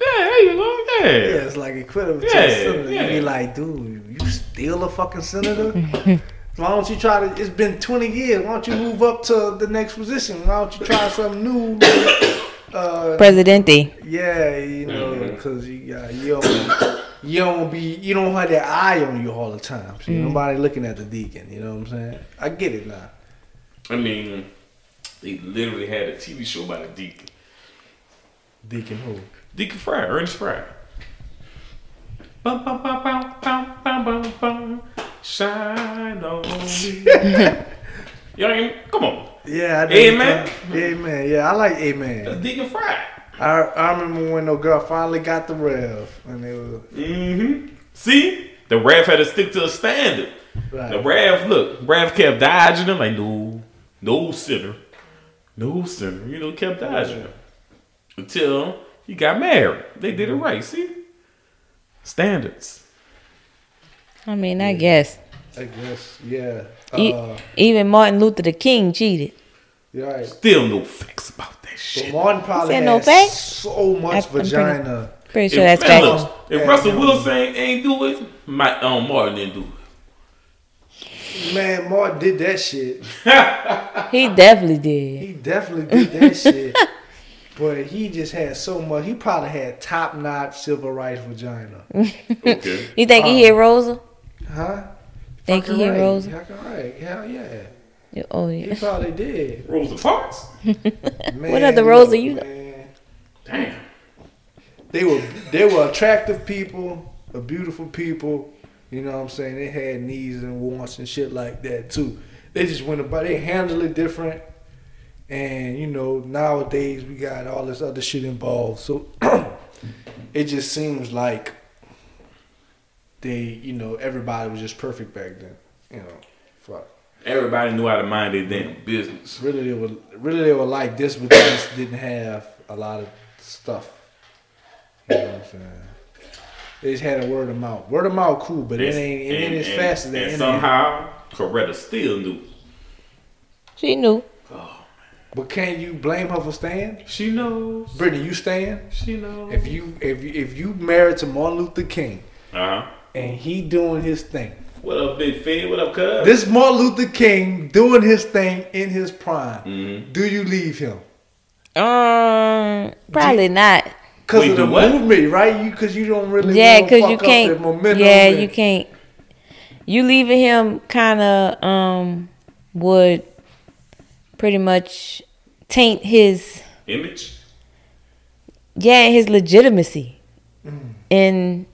yeah, there you go. Yeah, Yeah. it's like equivalent to a senator. You be like, dude, you still a fucking senator? [LAUGHS] Why don't you try to? It's been twenty years. Why don't you move up to the next position? Why don't you try something new? [COUGHS] Uh, Presidente. yeah, you know, because you got you don't you don't be you don't have that eye on you all the time. See, nobody looking at the deacon. You know what I'm saying? I get it now. I mean, they literally had a TV show about a deacon. Deacon who? Deacon Fry, Ernest Fry. Bum, bum, bum, bum, bum, bum, bum, bum. Shine on me. [LAUGHS] you know, [LAUGHS] come on. Yeah, I Amen? Amen. Yeah, I like That's Amen. Deacon Fry. I I remember when the girl finally got the rev and it was Mm-hmm. See? The ref had to stick to a standard. The right. ref, look, ref kept dodging him like, no, no sinner. No sinner. You know, kept dodging him. Until he got married. They did it right, see? Standards. I mean, I guess. I guess yeah. E- Uh, even Martin Luther the King cheated. you're right. Still no facts about that But shit. Martin probably said had no facts? so much I'm pretty- vagina. Pretty sure if, that's man, facts. look, if Yeah, Russell. Wilson ain't, ain't do it, my um, Martin didn't do it. Man, Martin did that shit. [LAUGHS] He definitely did. He definitely did that [LAUGHS] shit. But he just had so much. He probably had top notch civil rights vagina. [LAUGHS] Okay. You think he Uh, hit Rosa? Huh? Thank you, Fucking right. Rosa? Fucking right. Hell yeah. Oh, yeah, Oh He yeah. probably [LAUGHS] did. Rosa Parks. Man, What other Rosa look, you know? man. Damn. They were they were attractive people, a beautiful people. You know what I'm saying? They had needs and wants and shit like that too. They just went about they handled it different. And you know, nowadays we got all this other shit involved. So [CLEARS THROAT] it just seems like they, you know, everybody was just perfect back then. You know, fuck. Everybody knew how to mind their damn business. Really, they were really they were like this, but they just didn't have a lot of stuff. You know what I'm saying? They just had a word of mouth. Word of mouth, cool, but it ain't it ain't as fast as that. And internet. somehow, Coretta still knew. She knew. Oh. Man. But can you blame her for staying? She knows. Brittany, you staying? She knows. If you if you, if you married to Martin Luther King Uh huh. And he doing his thing, What up, Big Fed? What up, Cuz? this Martin Luther King doing his thing in his prime, Mhm. do you leave him? Um, probably not. Cause Wait, of the what? movement, right? You because you don't really Yeah, because you fuck up the can't. Yeah, and- you can't. You leaving him kind of um would pretty much taint his Image. yeah his legitimacy Mm. and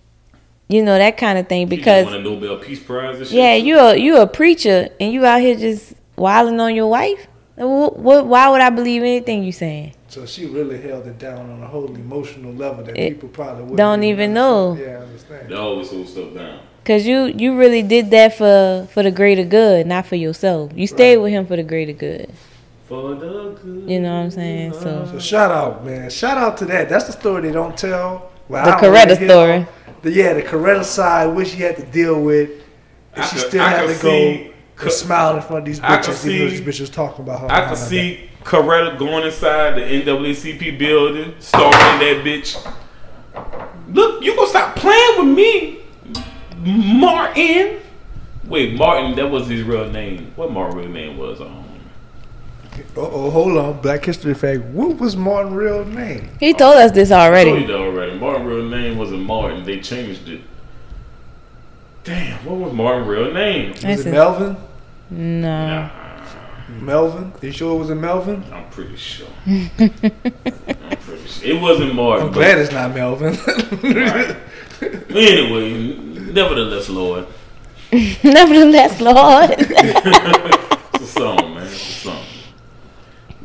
you know that kind of thing because just won a Nobel Peace Prize shit. yeah too. you a you a preacher and you out here just wilding on your wife. What, what, why would I believe anything you saying? So she really held it down on a whole emotional level that It- people probably wouldn't don't even know. understand. Yeah, I understand. They always hold stuff down. Cause you you really did that for for the greater good, not for yourself. You stayed Right. with him for the greater good. For the good. You know what I'm saying? So So shout out, man. Shout out to that. That's the story they don't tell. Well, The I Coretta hear story. all- The, yeah, the Coretta side, which she had to deal with. And I she could- still I had could to go see- smile in front of these could bitches. see- these bitches talking about her. I could see Coretta going inside the NAACP building, storming that bitch. Look, you gonna stop playing with me, Martin? Wait, Martin, that was his real name. What Martin real name was? Um, oh, hold on. Black History fact. What was Martin's real name? he told us this I told you already. that already. Martin real name wasn't Martin. They changed it. Damn, what was Martin real name? Was it it. Melvin? No, Nah, Melvin? You sure it was a Melvin? I'm pretty sure. [LAUGHS] I'm pretty sure. It wasn't Martin. I'm glad it's not Melvin. [LAUGHS] Right. Anyway, nevertheless, Lord. [LAUGHS] nevertheless, Lord. It's a song, man. It's a song.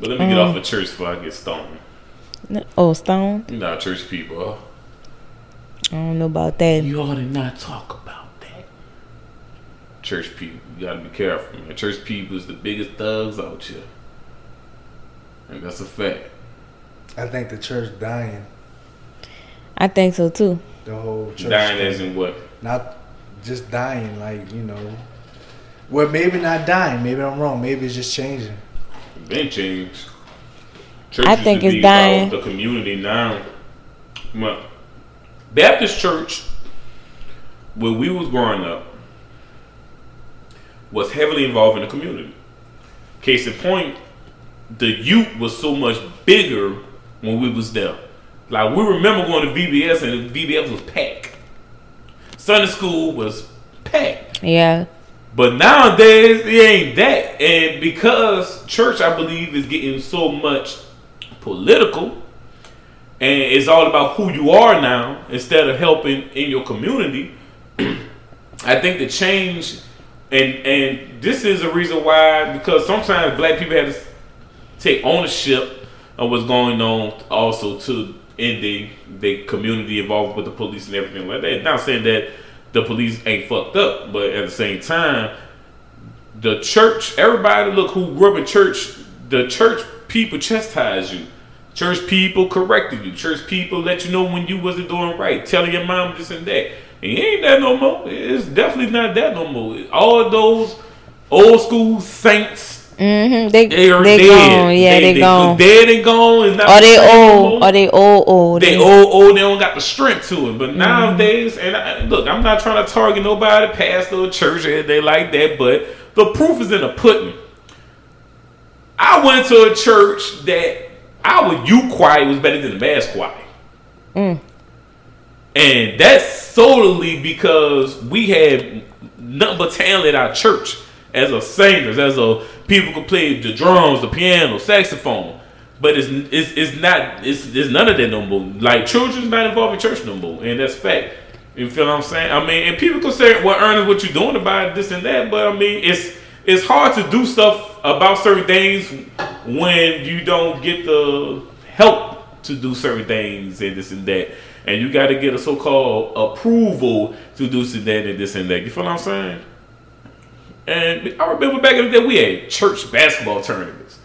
But let me get off mm. of church before I get stoned. oh, stoned? You know how church people. I don't know about that. You ought to not talk about that. Church people, you gotta be careful, man. Church people is the biggest thugs out here. And that's a fact. I think the church dying. I think so too. The whole church. Dying thing. as in what? not just dying, like you know. Well, maybe not dying. Maybe I'm wrong. Maybe it's just changing. Been changed. Church I think it's be uh, dying. the community now. Well, Baptist church, when we was growing up, was heavily involved in the community. Case in point, the youth was so much bigger when we was there. Like we remember going to VBS and VBS was packed. Sunday school was packed. Yeah, But nowadays it ain't that, and because church, I believe, is getting so much political, and it's all about who you are now instead of helping in your community. [CLEARS THROAT] I think the change, and and this is a reason why because sometimes black people have to take ownership of what's going on, also to in the the community involved with the police and everything like that. Not saying that the police ain't fucked up, but at the same time, the church, everybody look who grew up in church, the church people chastise you. Church people corrected you. Church people let you know when you wasn't doing right, telling your mom this and that. And ain't that no more. It's definitely not that no more. All those old school saints, hmm They they are they dead. gone. Yeah, they, they gone. Dead and gone. It's not Are they the old? more. Are they old? Old? They old, old. They don't got the strength to it. But Mm-hmm. nowadays, and I, look, I'm not trying to target nobody, pastor, or church, or anything like that. But the proof is in the pudding. I went to a church that I our youth choir was better than the mass choir. Mm. And that's solely because we had nothing but talent at our church as a singers, as a people could play the drums, the piano, saxophone. But it's it's, it's not it's, it's none of that no more. Like children's not involved in church no more, and that's fact. You feel what I'm saying? I mean, and people could say, "Well, Ernest, what you doing about this and that?" But I mean, it's it's hard to do stuff about certain things when you don't get the help to do certain things and this and that, and you got to get a so-called approval to do this and that and this and that. You feel what I'm saying? And I remember back in the day, we had church basketball tournaments.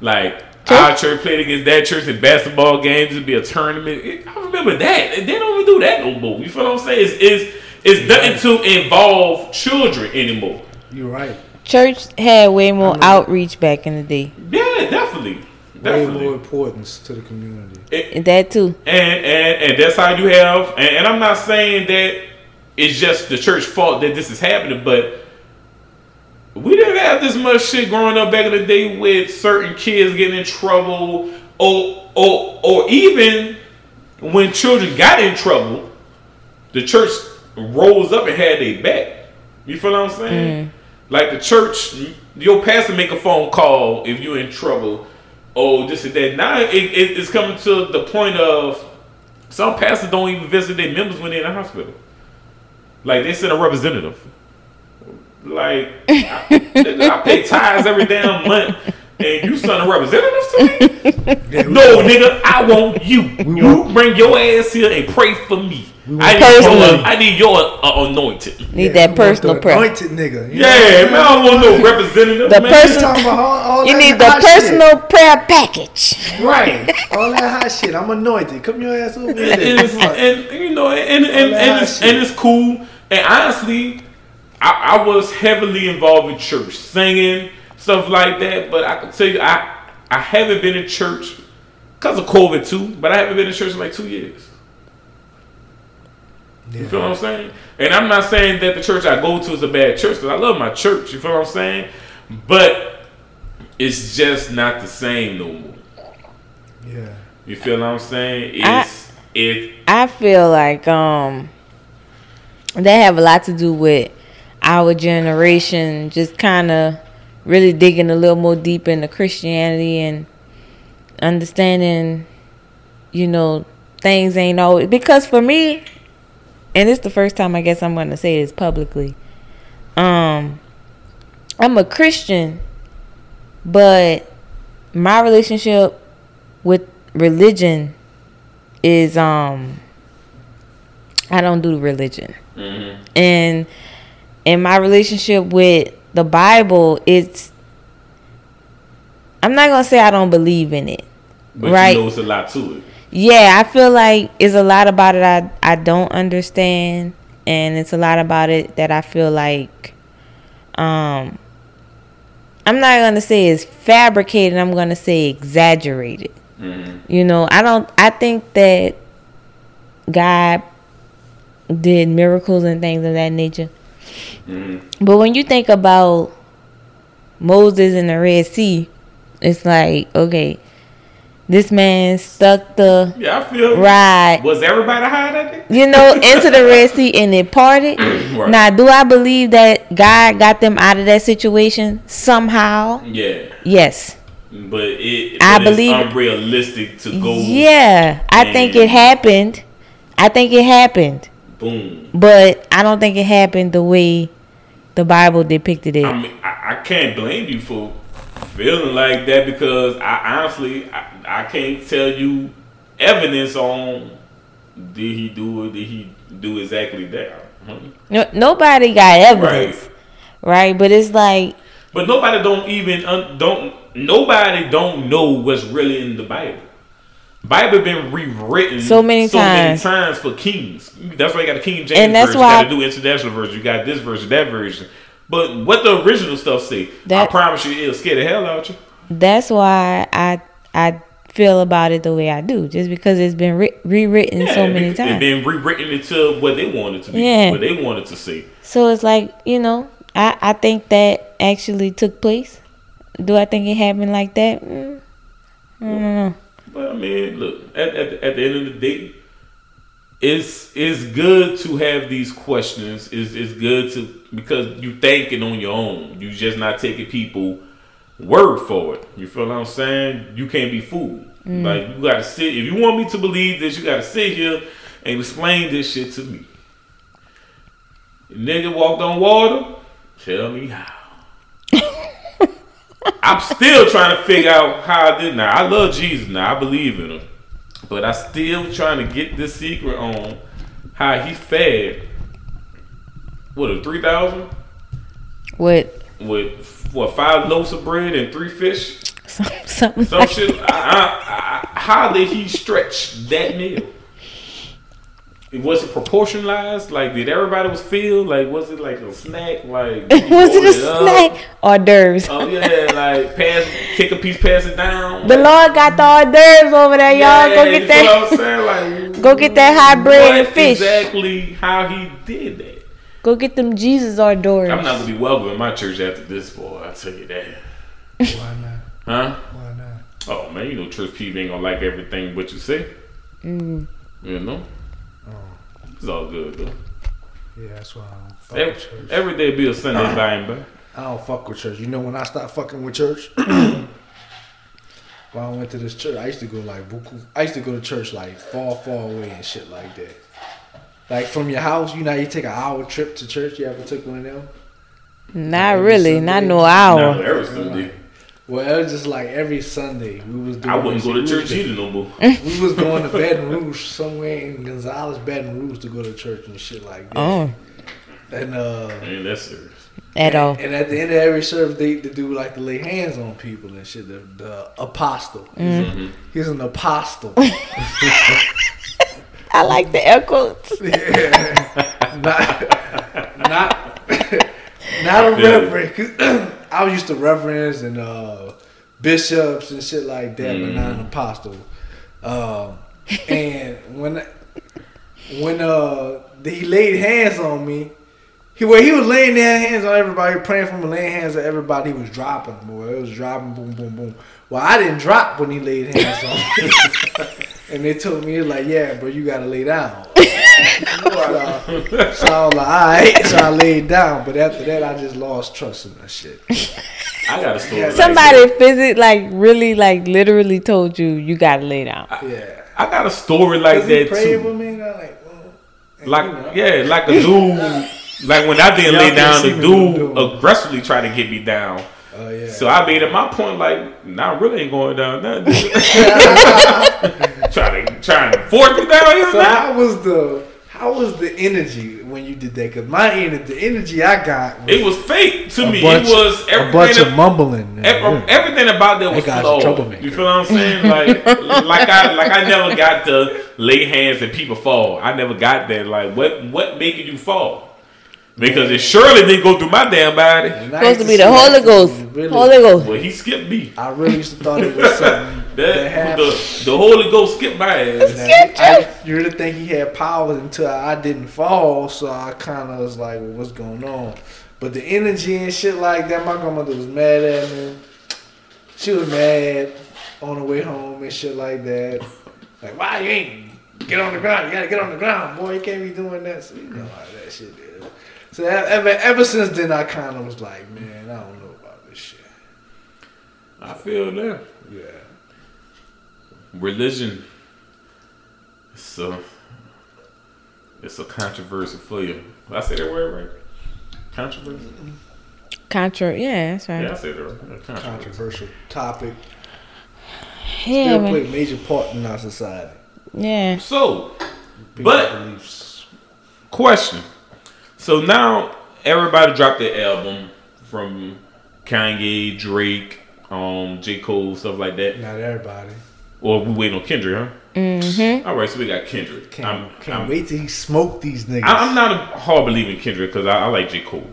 Like our church played against that church in basketball games. It'd be a tournament. It- I remember that. And They don't even do that no more. You feel what I'm saying? It's it's, it's nothing to involve children anymore. You're right. Church had way more mean- outreach back in the day. Yeah, definitely, Way definitely. more importance to the community. And that too. And and and that's how you have. And, and I'm not saying that it's just the church fault that this is happening, but we didn't have this much shit growing up back in the day with certain kids getting in trouble, or or or even when children got in trouble, the church rose up and had their back. You feel what I'm saying? Mm. Like the church, your pastor make a phone call if you're in trouble. Oh, this and that. Now it, it, it's coming to the point of some pastors don't even visit their members when they're in the hospital. Like they send a representative. Like I, I pay tithes every damn month, and you send a representative to me? Yeah, we- No, nigga, I want you. you bring your ass here and pray for me. I need Personally. your, I need your uh, anointing. Need Yeah, that personal prayer. Anointed nigga. you know Yeah, man, I don't want no representative. The man. I'm person- talking about all, all You that need the hot shit. personal prayer package. Right. [LAUGHS] All that hot shit. I'm anointed. Come your ass over here. it's, and you know, and and, All and, that it's, and it's cool. And honestly, I, I was heavily involved in church, singing stuff like that. But I can tell you, I I haven't been in church because of COVID too. But I haven't been in church in like two years. You feel what I'm saying? And I'm not saying that the church I go to is a bad church because I love my church. You feel what I'm saying? But it's just not the same no more. Yeah. You feel what I'm saying? I- it. I feel like um that have a lot to do with our generation just kind of really digging a little more deep into Christianity and understanding you know things ain't always because for me and it's the first time I guess I'm going to say this publicly um I'm a Christian but my relationship with religion is um I don't do religion. mhm. And in my relationship with the Bible, it's I'm not gonna say I don't believe in it. But Right. you know it's a lot to it. Yeah, I feel like it's a lot about it I I don't understand and it's a lot about it that I feel like um I'm not gonna say it's fabricated, I'm gonna say exaggerated. Mhm. You know, I don't I think that God did miracles and things of that nature. Mhm. But when you think about Moses in the Red Sea, it's like, okay, this man stuck the Yeah, I feel. ride, Was everybody high that day? you know, into the Red Sea and it parted. [COUGHS] Right. Now, do I believe that God got them out of that situation somehow? Yeah, Yes. but it. I but it's believe- unrealistic to go. Yeah, I think it happened. I think it happened. Boom. But I don't think it happened the way the Bible depicted it. I mean, I, I can't blame you for feeling like that because I honestly, I, I can't tell you evidence on did he do it? Did he do exactly that? No, nobody got evidence, right. But it's like, But nobody don't even un, don't nobody don't know what's really in the Bible. Bible been rewritten So many so times. many times for kings. That's why you got the King James And that's version. why- you got to do international version. You got this version, that version. But what the original stuff say, I That- promise you, it'll scare the hell out you. that's why I I feel about it the way I do, just because it's been re- rewritten so many times. It been rewritten into what they wanted to be, Yeah. what they wanted to see. So it's like, you know, I, I think that actually took place. Do I think it happened like that? Mm, I don't know. But I mean, look at at, at the end of the day, it's it's good to have these questions. It's it's good to because you thinking on your own. You just not taking people word for it. You feel what I'm saying? You can't be fooled. Mm. Like you gotta sit. If you want me to believe this, you gotta sit here and explain this shit to me. Nigga walked on water. Tell me how. I'm still trying to figure out how I did. Now I love Jesus. Now I believe in him, but I still trying to get this secret on how he fed. What a three thousand With with what five loaves of bread and three fish. some, something Some like shit. I, I, I, how did he stretch that meal? It was it proportionalized? Like did everybody was filled? Like was it like a snack? Like [LAUGHS] Was it a up? snack? Hors d'oeuvres. Oh yeah, like pass, take a piece, pass it down. The Lord got the hors d'oeuvres over there, y'all. Go Yeah, get you feel what I'm that. saying? Like, [LAUGHS] Go get that high bread what and fish. Exactly how he did that. Go get them Jesus hors d'oeuvres. I'm not gonna be welcome in my church after this, boy. I tell you that. Why not? Huh? Why not? Oh man, you know church people ain't gonna like everything what you say. Mm. You know, it's all good though. yeah, that's why I don't fuck Every, with church. every day be a Sunday by and by. I don't fuck with church. You know when I stopped fucking with church? [CLEARS THROAT] when I went to this church, I used to go like buku. I used to go to church like far, far away and shit like that. Like from your house, you know, you take an hour trip to church. You ever took one of them? Not Every really. Not no Not hour. every Sunday. Well, it was just like every Sunday we was doing. I wouldn't go to this. church either no more. [LAUGHS] We was going to Baton Rouge somewhere in Gonzales, Baton Rouge to go to church and shit like that. Oh, And uh, Ain't that serious? at all. And at the end of every service, they, they do like to lay hands on people and shit. The, the apostle. He's, Mm-hmm. a- he's an apostle. [LAUGHS] I like the air quotes. [LAUGHS] yeah. Not, not, not a Yeah. reverend. [CLEARS THROAT] I was used to reverends and uh, bishops and shit like that, but not an apostle. Um, and when when uh he laid hands on me, he well he was laying their hands on everybody, praying for him, laying hands on everybody. He was dropping, boy. It was dropping, boom, boom, boom. Well, I didn't drop when he laid hands on me, [LAUGHS] and they told me like, yeah, bro, you gotta lay down. [LAUGHS] so, [LAUGHS] so I was like, all right. So I laid down, but after that, I just lost trust in that shit. I got a story. like Somebody physic like really like literally told you you gotta lay down. Yeah. I got a story like Cause he that prayed too. with me, and I like, well, Like you know, yeah, like a dude. [LAUGHS] Like when I didn't Y'all lay down, the me what I'm dude aggressively tried to get me down. Oh yeah. So I made at my point like, nah, I really ain't going down. Nah, [LAUGHS] trying to trying to force me down here So now. how was the how was the energy when you did that? Cause my energy, the energy I got was It was fake to me. bunch, it was a bunch everything. of mumbling. ev- Yeah. Everything about that was That guy's a You feel what I'm saying? [LAUGHS] Like, like I, like I never got to lay hands and people fall. I never got that. Like, what, what making you fall? Because it surely didn't go through my damn body. And I Supposed to be the Holy Ghost. really- Holy Ghost. Well, he skipped me. I really used to thought it was something [LAUGHS] that, That the, the Holy Ghost skipped my ass. That I really think he had powers until I didn't fall, so I kind of was like, well, "What's going on?" But the energy and shit like that, my grandmother was mad at me. She was mad on the way home and shit like that. Like, why you ain't get on the ground? You gotta get on the ground, boy. You can't be doing that. So you know how that shit is. So ever, ever since then, I kind of was like, man, I don't know about this shit. I feel that Yeah. Religion. It's a, it's a controversy for you. Did I say that word right? Controversy. Contra, yeah, that's right. Yeah, I said that right. Controversy. Controversial topic. Yeah, Still man. play a major part in our society. Yeah. So, People's But- beliefs. question. So now everybody dropped their album from Kanye, Drake, um, J. Cole, stuff like that. Not everybody. Or we waiting on Kendrick, huh? Mm-hmm. All right, so we got Kendrick. Can't, I'm, can't I'm, wait till he smoke these niggas. I- I'm not a hard believer in Kendrick because I, I like J. Cole.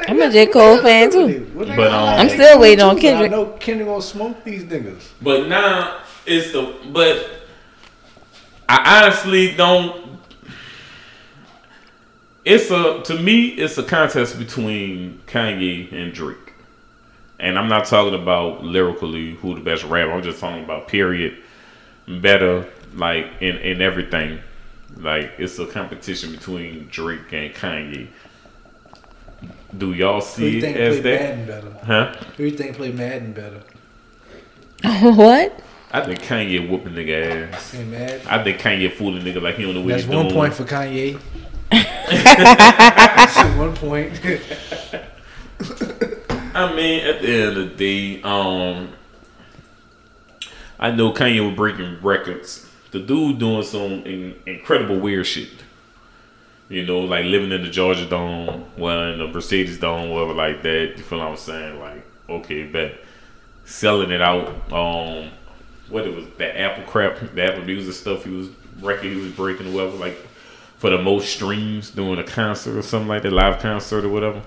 I'm a J. Cole fan too. But, um, I'm still waiting on Kendrick. I know Kendrick gonna smoke these niggas. But now it's the but I honestly don't. It's a to me it's a contest between Kanye and Drake, and I'm not talking about lyrically who the best rapper. I'm just talking about period. better, like in in everything. Like it's a competition between Drake and Kanye. Do y'all Who you see think it as play that? Madden better? Huh? Who you think play Madden better? [LAUGHS] what? I think Kanye whooping nigga ass. Hey, Madden. I think Kanye fooling nigga like he don't know what That's he's one doing. point for Kanye. [LAUGHS] One point. [LAUGHS] I mean, at the end of the day, um, I know Kanye was breaking records. The dude doing some in, incredible weird shit. You know, like living in the Georgia Dome, well, in the Mercedes Dome, whatever, like that. You feel what I'm saying? Like, okay, bet selling it out. Um, what it was that Apple crap, the Apple Music stuff. He was record he was breaking, whatever, like for the most streams doing a concert or something like that, live concert or whatever.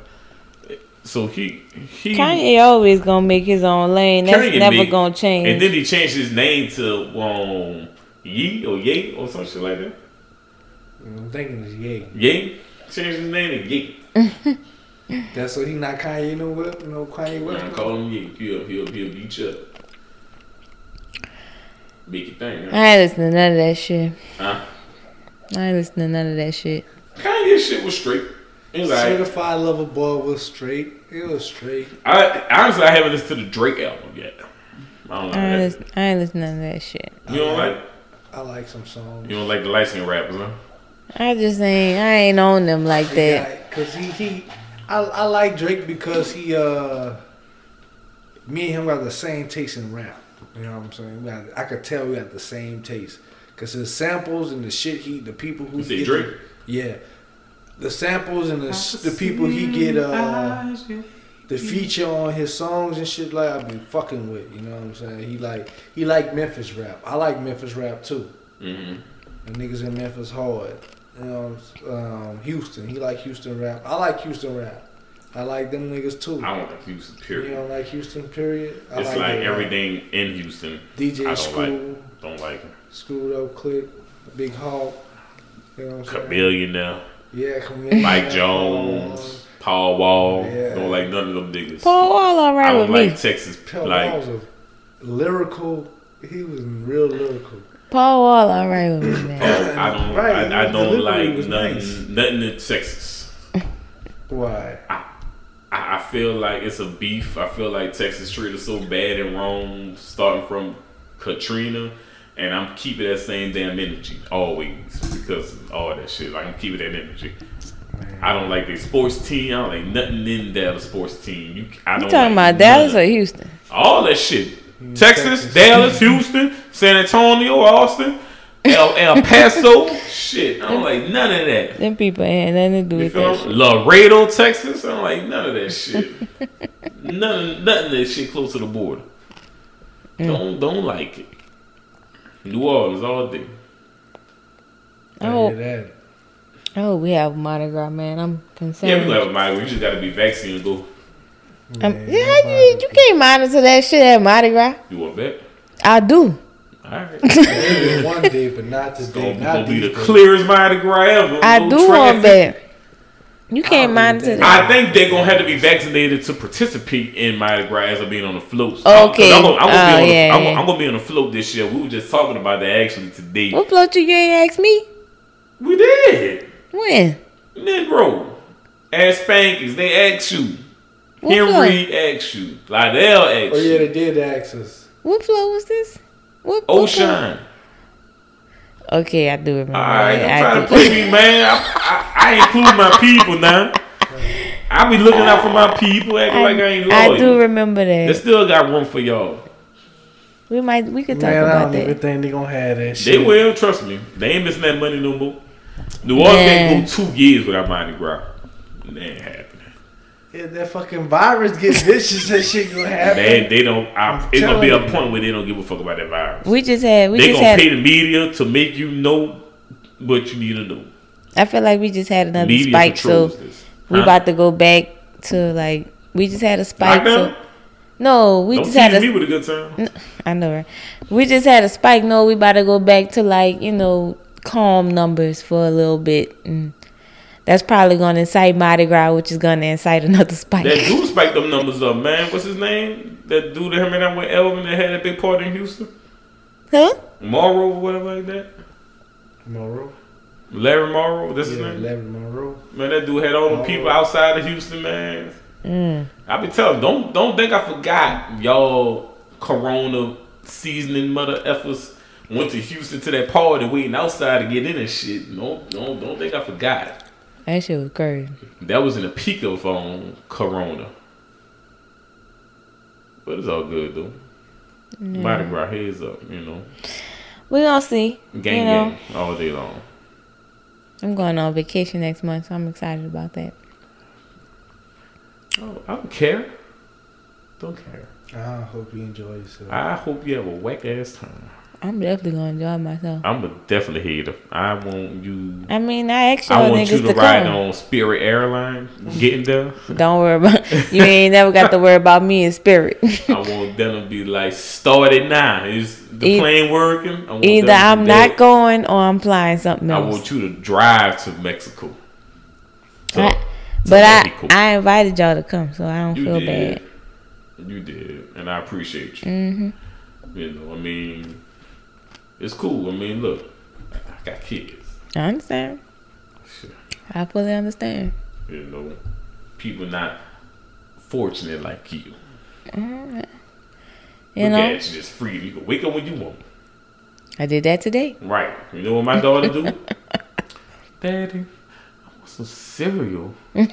So he he Kanye always gonna make his own lane. That's Kanye never made- gonna change. And then he changed his name to um Yee or Ye or some shit like that. I'm thinking it's Ye. Ye changed his name to Ye. [LAUGHS] That's what he not Kanye no what? No Kanye I West. call him Ye. He'll he'll he'll beat you up. Make it thing. Huh? I ain't listening to none of that shit. Huh? I ain't listening to none of that shit. Kanye shit was straight. It was like Certified Lover Boy was straight. It was straight. I honestly I haven't listened to the Drake album yet. I don't I ain't, know. listen, I ain't listening to that shit. You don't like I like some songs. you don't like the light skin rappers, huh? I just ain't. I ain't on them like that. Yeah, cause he he, I, I like Drake because he uh, me and him got the same taste in rap. You know what I'm saying? We got, I could tell we got the same taste. Cause his samples and the shit he, the people who You say get Drake? the- yeah, the samples and the the people he get uh the feature on his songs and shit like I be fucking with. You know what I'm saying? He like he like Memphis rap. I like Memphis rap too. Mm-hmm. The niggas in Memphis hard. You know, um, Houston. He like Houston rap. I like Houston rap. I like them niggas too. I don't like Houston, Period. You don't like Houston, period. I It's like, their rap. everything in Houston. I DJ don't Screw, like. Don't like him. Screwed Up Click, Big Hawk. You know what I'm saying? Chameleon now. Yeah, Chameleon. Mike Jones, Paul Wall. Yeah. Don't like none of them niggas. Paul Wall I alright don't with me. like Texas. Paul like Wall's a lyrical. He was real lyrical. Paul Wall alright with me, [COUGHS] man. Paul, I don't. Right, I, I don't like nothing. nice. Nothing in Texas. Why? I, I feel like it's a beef. I feel like Texas treated so bad and wrong, starting from Katrina, and I'm keeping that same damn energy always because of all that shit. Like I'm keeping that energy. I don't like the sports team. I don't like nothing in Dallas sports team. You, I You don't talking like about Dallas none or Houston? all that shit. Texas, Texas. Dallas, Houston, San Antonio, Austin, El, El Paso. shit, I don't like none of that. Them people ain't had nothing to do You with feel that shit. Laredo, Texas. I don't like none of that shit. [LAUGHS] none, nothing of that shit close to the border. Mm. Don't, don't like it. New Orleans all day. I Oh, hear that. oh, we have Mardi Gras, man. I'm concerned. Yeah, we have a migrant. You just gotta be vaccinated though. go. Um, Man, yeah, you, you can't monitor that shit at Mardi Gras. You want bet? I do. All right. [LAUGHS] Maybe one day, but not It's today. gonna, Not gonna be the clearest Mardi Gras ever. I No do want traffic. that. You can't I don't monitor that. I think they're gonna have to be vaccinated to participate in Mardi Gras as of being on the float. Okay. I'm gonna, I'm gonna, Oh, be, on the, yeah, I'm, yeah. gonna, I'm gonna be on the float this year. We were just talking about that actually today. What float you? You ain't asked me. We did. When? Negro. Ask Spankies. They asked you. What Henry asked you. Lydell asked you. Oh yeah, they did ask us. What float was this? What? what float? Ocean. Okay, I do remember. Alright, that. don't I try to do. play me, man. I, I, I include my people now. I be looking out for my people, acting like I ain't loyal. I do remember that. They still got room for y'all. We might. We could talk Man, I about don't even think they gonna have that They shit. will, trust me. They ain't missing that money no more. New Orleans Man. can't go two years without Mardi Gras. That ain't happening. Yeah, that fucking virus get vicious. that shit gonna happen. They, they don't. I, I'm it's gonna be a you. point where they don't give a fuck about that virus. We just had. We they just gonna had. pay the media to make you know what you need to know. I feel like we just had another media spike, so controls this. we Huh? about to go back to like we just had a spike. So, no, we Don't just had a. me with a good time. I know, right? We just had a spike. No, we about to go back to like you know calm numbers for a little bit, and that's probably going to incite Mardi Gras, which is going to incite another spike. That dude [LAUGHS] spiked them numbers up, man. What's his name? That dude that hung out with Elvin that had a big party in Houston. Huh? Morrow or whatever like that. Morrow. Larry Morrow, this is name. Larry Morrow. Man, that dude had all the people outside of Houston, man. Mm. I be telling, don't don't think I forgot y'all Corona seasoning mother effers went to Houston to that party waiting outside to get in and shit. No, no, don't think I forgot. That shit was crazy. That was in the peak of um, Corona. But it's all good though. Mardi Gras heads up, you know. We gonna see. Gang you know, gang all day long. I'm going on vacation next month, so I'm excited about that. Oh, I don't care. Don't care. I hope you enjoy yourself. I hope you have a whack ass time. I'm definitely gonna enjoy myself. I'm a definitely hater. I want you. I mean, I actually I want you to, to ride come. on Spirit Airlines, getting there. Don't worry about you. Ain't never got to worry about me in spirit. [LAUGHS] I want them to be like, started now. Is the plane working? Either I'm not going or I'm flying something else. I want you to drive to Mexico. So, I- so but I, cool. I invited y'all to come, so I don't you feel did. bad. You did, and I appreciate you. hmm You know, I mean, it's cool. I mean, look, I got kids. I understand. Shit. I fully understand. You know, people not fortunate like you. Mm-hmm. You Look know, at you just free. You can wake up when you want. I did that today. Right. You know what my daughter do? [LAUGHS] Daddy, I want some cereal. [LAUGHS]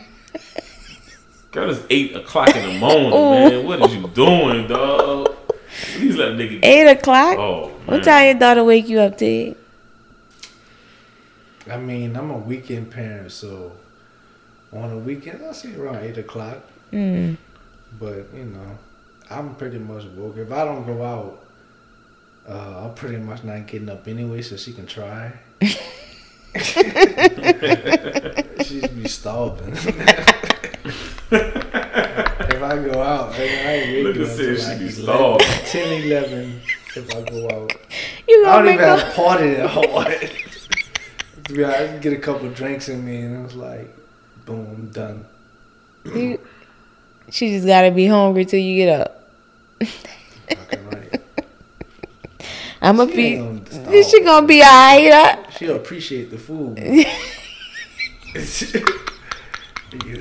Girl, it's eight o'clock in the morning, man. What is you doing, dog? Please let a nigga. Eight o'clock. Oh, man. What time your daughter wake you up, Ted? I mean, I'm a weekend parent, so on the weekend I see around eight o'clock. Mm. But you know, I'm pretty much woke. If I don't go out, uh, I'm pretty much not getting up anyway, so she can try. [LAUGHS] [LAUGHS] She'd be starving. [LAUGHS] if I go out, I ain't Look waking at up said till she like be 11, 10, 11 if I go out. You I gonna don't make even have a party that [LAUGHS] hard. [LAUGHS] to be honest, I just get a couple drinks in me, and it was like, boom, I'm done. You, she just gotta be hungry till you get up. Right. [LAUGHS] I'm a She be. ain't gonna. She gonna be alright. She'll appreciate the food. You.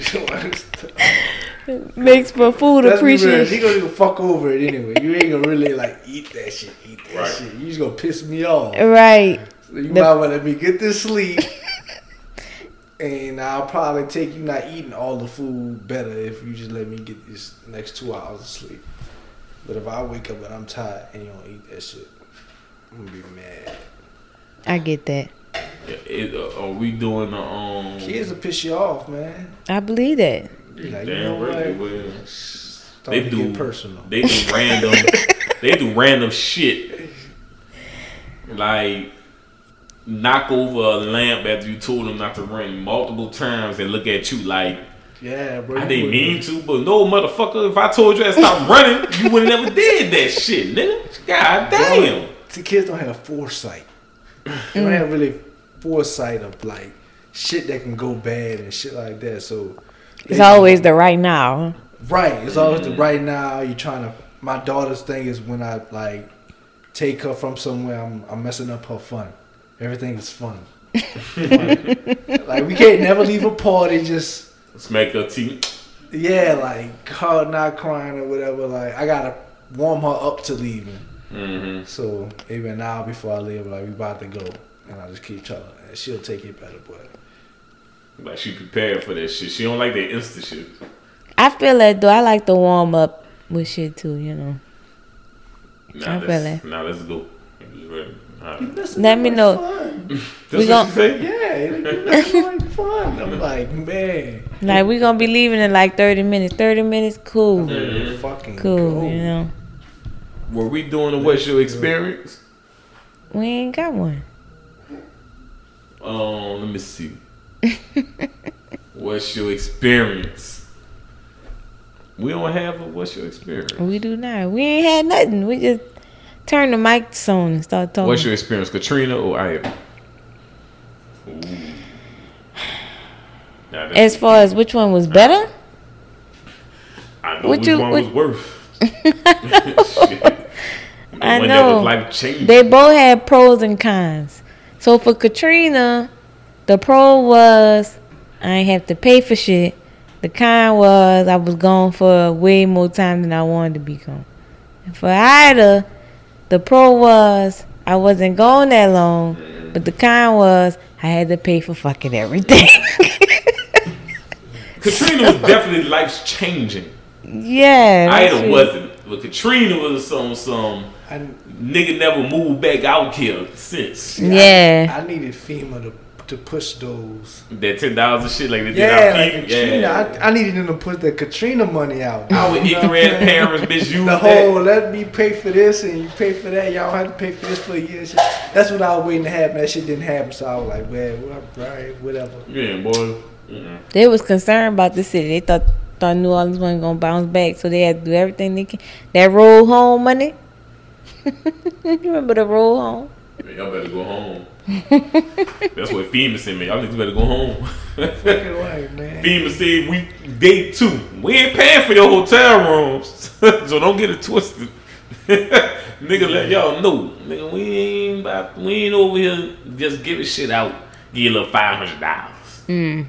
[LAUGHS] Makes for food Let's be real, She appreciation. gonna go fuck over it anyway. You ain't gonna really like eat that shit. Eat that Right. shit. You just gonna piss me off. Right. So you The- might want to let me get this sleep. [LAUGHS] and I'll probably take you not eating all the food better if you just let me get this next two hours of sleep. But if I wake up and I'm tired and you don't eat that shit, I'm gonna be mad. I get that. Yeah, it, uh, are we doing the um? Kids will piss you off, man. I believe that. You're like, you Damn know right they will. They to do. get personal. They do [LAUGHS] random. they do random shit. Like knock over a lamp after you told them not to run multiple times and look at you like Yeah, bro. I didn't mean to, but no motherfucker. If I told you to stop [LAUGHS] running, you would have never did that shit, nigga. God damn. the kids don't have foresight. They don't have really foresight of like shit that can go bad and shit like that. So It's they- always the right now. right. It's always the right now. You're trying to. My daughter's thing is when I like take her from somewhere, I'm, I'm messing up her fun. Everything is fun. [LAUGHS] like we can't never leave a party just Smack her teeth. yeah, like her not crying or whatever. Like I gotta warm her up to leaving. Mm-hmm. So even now, before I leave, like we about to go, and I just keep telling her, and she'll take it better. But Like she prepared for that shit. She don't like that instant shit. I feel that though. I like to warm up with shit too. You know. Now I feel let's, it. now let's go. You ready? All right. Let me know. Fun. [LAUGHS] That's We what gon- she say? Yeah, that's like fun. I'm [LAUGHS] like, man, Like we gonna be leaving in like thirty minutes. Thirty minutes, cool, Mhm. fucking cool. go. You know. Were we doing the what's your experience? We ain't got one. Um, let me see. [LAUGHS] what's your experience? We don't have a what's your experience? We do not. We ain't had nothing. We just turned the mics on and start talking. What's your experience, Katrina or? Ooh. Now, as far as which one was better? I know what which you- one what- was worse. [LAUGHS] [LAUGHS] I I know. That was life. They both had pros and cons. So for Katrina, the pro was I ain't have to pay for shit. The con was I was gone for way more time than I wanted to be gone. And for Ida, the pro was I wasn't gone that long, but the con was I had to pay for fucking everything. [LAUGHS] Katrina was definitely life changing. yeah. Ida wasn't. But Katrina was some some I, nigga never moved back out here since. Yeah. I needed FEMA to to push those. That ten dollars and shit like they did Yeah, out like. Katrina. Yeah. I, I needed them to put the Katrina money out. Our You know what I'm ignorant parents, bitch, use The that. whole let me pay for this and you pay for that. Y'all have to pay for this for a year. Shit. That's what I was waiting to happen. That shit didn't happen, so I was like, well, well right, whatever. Yeah, boy. Mm-mm. They was concerned about the city. They thought thought New Orleans wasn't gonna bounce back, so they had to do everything they can. That roll home money. You remember the roll home? Man, y'all better go home. That's what FEMA said, man. Y'all niggas better go home. Fucking right, man. FEMA said we day two. We ain't paying for your hotel rooms, [LAUGHS] so don't get it twisted. [LAUGHS] Nigga, let y'all know, nigga, we ain't about, we ain't over here just giving shit out. Give you a little five hundred dollars. Mm.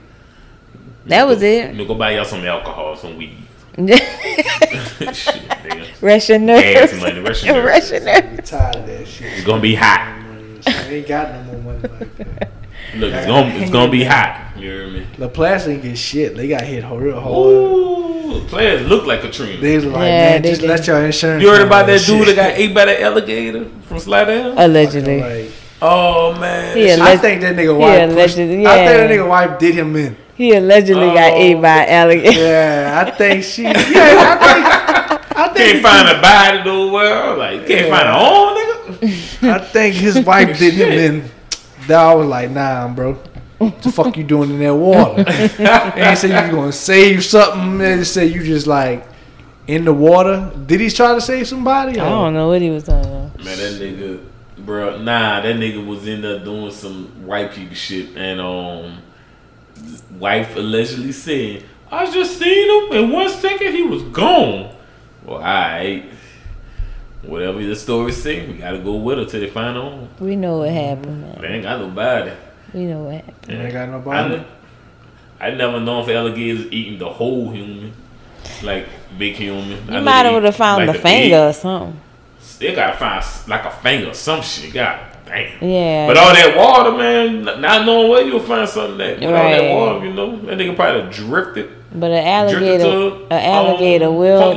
That was it. You know, go buy y'all some alcohol, some weed. [LAUGHS] shit, nigga. Rest your nerves. Gas money, rest your nerves. Rest your nerves. I'm tired of that shit. It's gonna be hot. I ain't got no more money like that. Look, it's gonna it's gonna be hot. You hear me? LaPlace ain't get shit. They got hit ho- real hard. Ooh, players look like Katrina. They was like, Yeah, man, they just did. let your insurance. You heard about that shit. dude that got ate by the alligator from Slidell? Allegedly. Like, Oh man, He alleg- I think that nigga Yeah, wife. Pushed, allegedly, I think that nigga wife did him in. He allegedly got Oh. ate by an alligator. Yeah, I think she. Yeah, I think. I think can't find a body nowhere. Like can't Yeah. find a home, nigga. I think his wife did him in. That I was like, nah, bro. What the fuck you doing in that water? and he said you was gonna save something. And he said you just like in the water. Did he try to save somebody? I don't know what he was talking about. Man, that nigga, bro, nah, that nigga was in there doing some white people shit, and um, wife allegedly said, "I just seen him in one second, he was gone." Well, alright, whatever the story say, we gotta go with her till they find home. We know what happened, man. They ain't got nobody. We know what happened. You ain't got I, nobody. ne- I never known if alligators eating the whole human, like big human. I You know might have would have found like, the finger egg. or something. They gotta find like a finger, or some shit. God damn. Yeah. But all that water, man, not knowing where you'll find something that with all that water, you know, that nigga probably drifted, but an alligator, an alligator will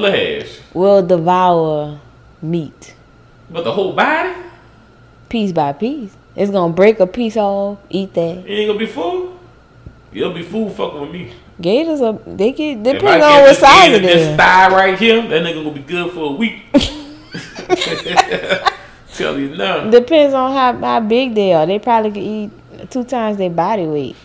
will devour meat But the whole body, piece by piece. It's gonna break a piece off, eat that. it ain't gonna be full. You'll be fool fucking with me. Gators are they get depending on what size it of this is. thigh right here, that nigga gonna be good for a week. [LAUGHS] [LAUGHS] [LAUGHS] Tell you now. Depends on how, how big they are. They probably could eat two times their body weight.